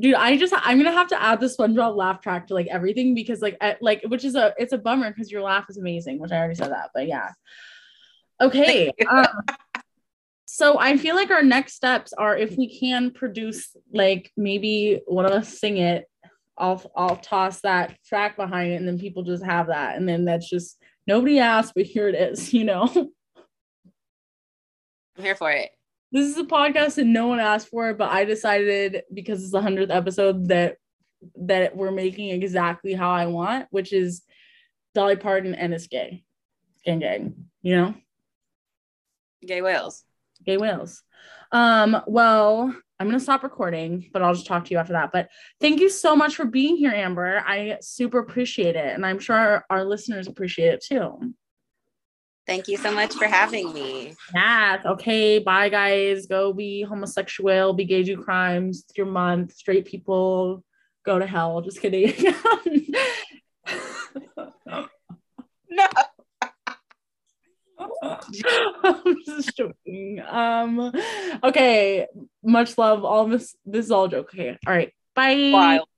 Dude, I just I'm gonna have to add the SpongeBob laugh track to like everything because like I, like which is a it's a bummer because your laugh is amazing, which I already said that, but yeah. Okay. um, so I feel like our next steps are if we can produce like maybe one of us sing it, I'll I'll toss that track behind it and then people just have that and then that's just nobody asked, but here it is, [laughs] you know. I'm here for it. this is a podcast that no one asked for, it, but I decided because it's the hundredth episode that that we're making exactly how I want, which is Dolly Parton and it's gay, gang gang, you know, Gay whales. Gay whales. Um, well, I'm gonna stop recording, but I'll just talk to you after that. But thank you so much for being here, Amber. I super appreciate it, and I'm sure our, our listeners appreciate it too. Thank you so much for having me. Yeah. Okay. Bye, guys. Go be homosexual. Be gay. Do crimes. It's your month. Straight people go to hell. Just kidding. [laughs] [laughs] No. [laughs] I'm just joking. Um. Okay. Much love. All this. This is all a joke. Okay. All right. Bye. Wild.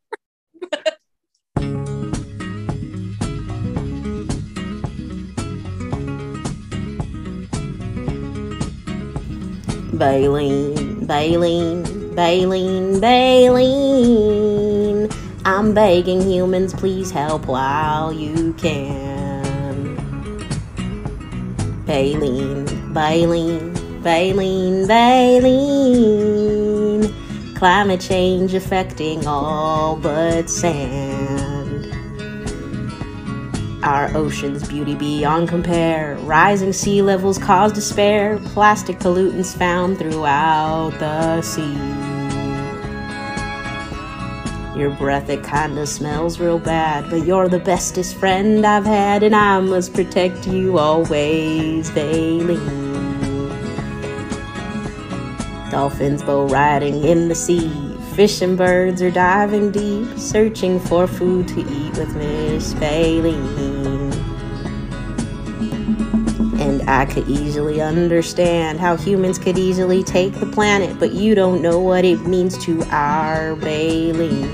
Baleen, Baleen, Baleen, Baleen. I'm begging humans, please help while you can. Baleen, Baleen, Baleen, Baleen. Climate change affecting all but sand. Our ocean's beauty beyond compare. Rising sea levels cause despair. Plastic pollutants found throughout the sea. Your breath, it kinda smells real bad, but you're the bestest friend I've had, and I must protect you always, Baleen. Dolphins bow riding in the sea. Fish and birds are diving deep, searching for food to eat with Miss Baleen. I could easily understand how humans could easily take the planet, but you don't know what it means to our Baleen.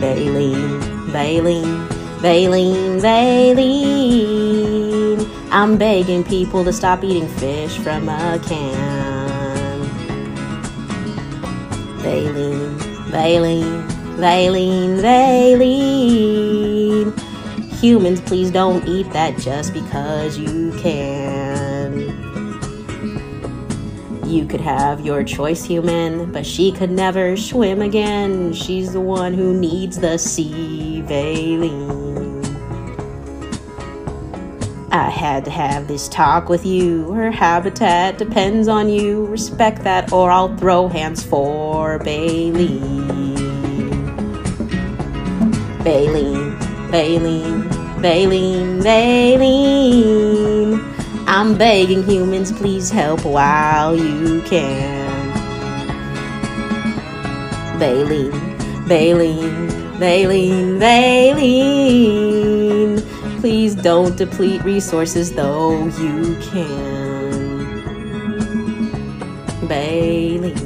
Baleen, Baleen, Baleen. I'm begging people to stop eating fish from a can. Baleen, Baleen, Baleen, Baleen. Humans, please don't eat that just because you can. You could have your choice, human, but she could never swim again. She's the one who needs the sea, Baleen. I had to have this talk with you. Her habitat depends on you. Respect that, or I'll throw hands for Bailey. Baleen, Baleen, Baleen, Baleen. I'm begging humans, please help while you can. Baleen, Baleen, Baleen, Baleen. Please don't deplete resources, though you can. Baleen.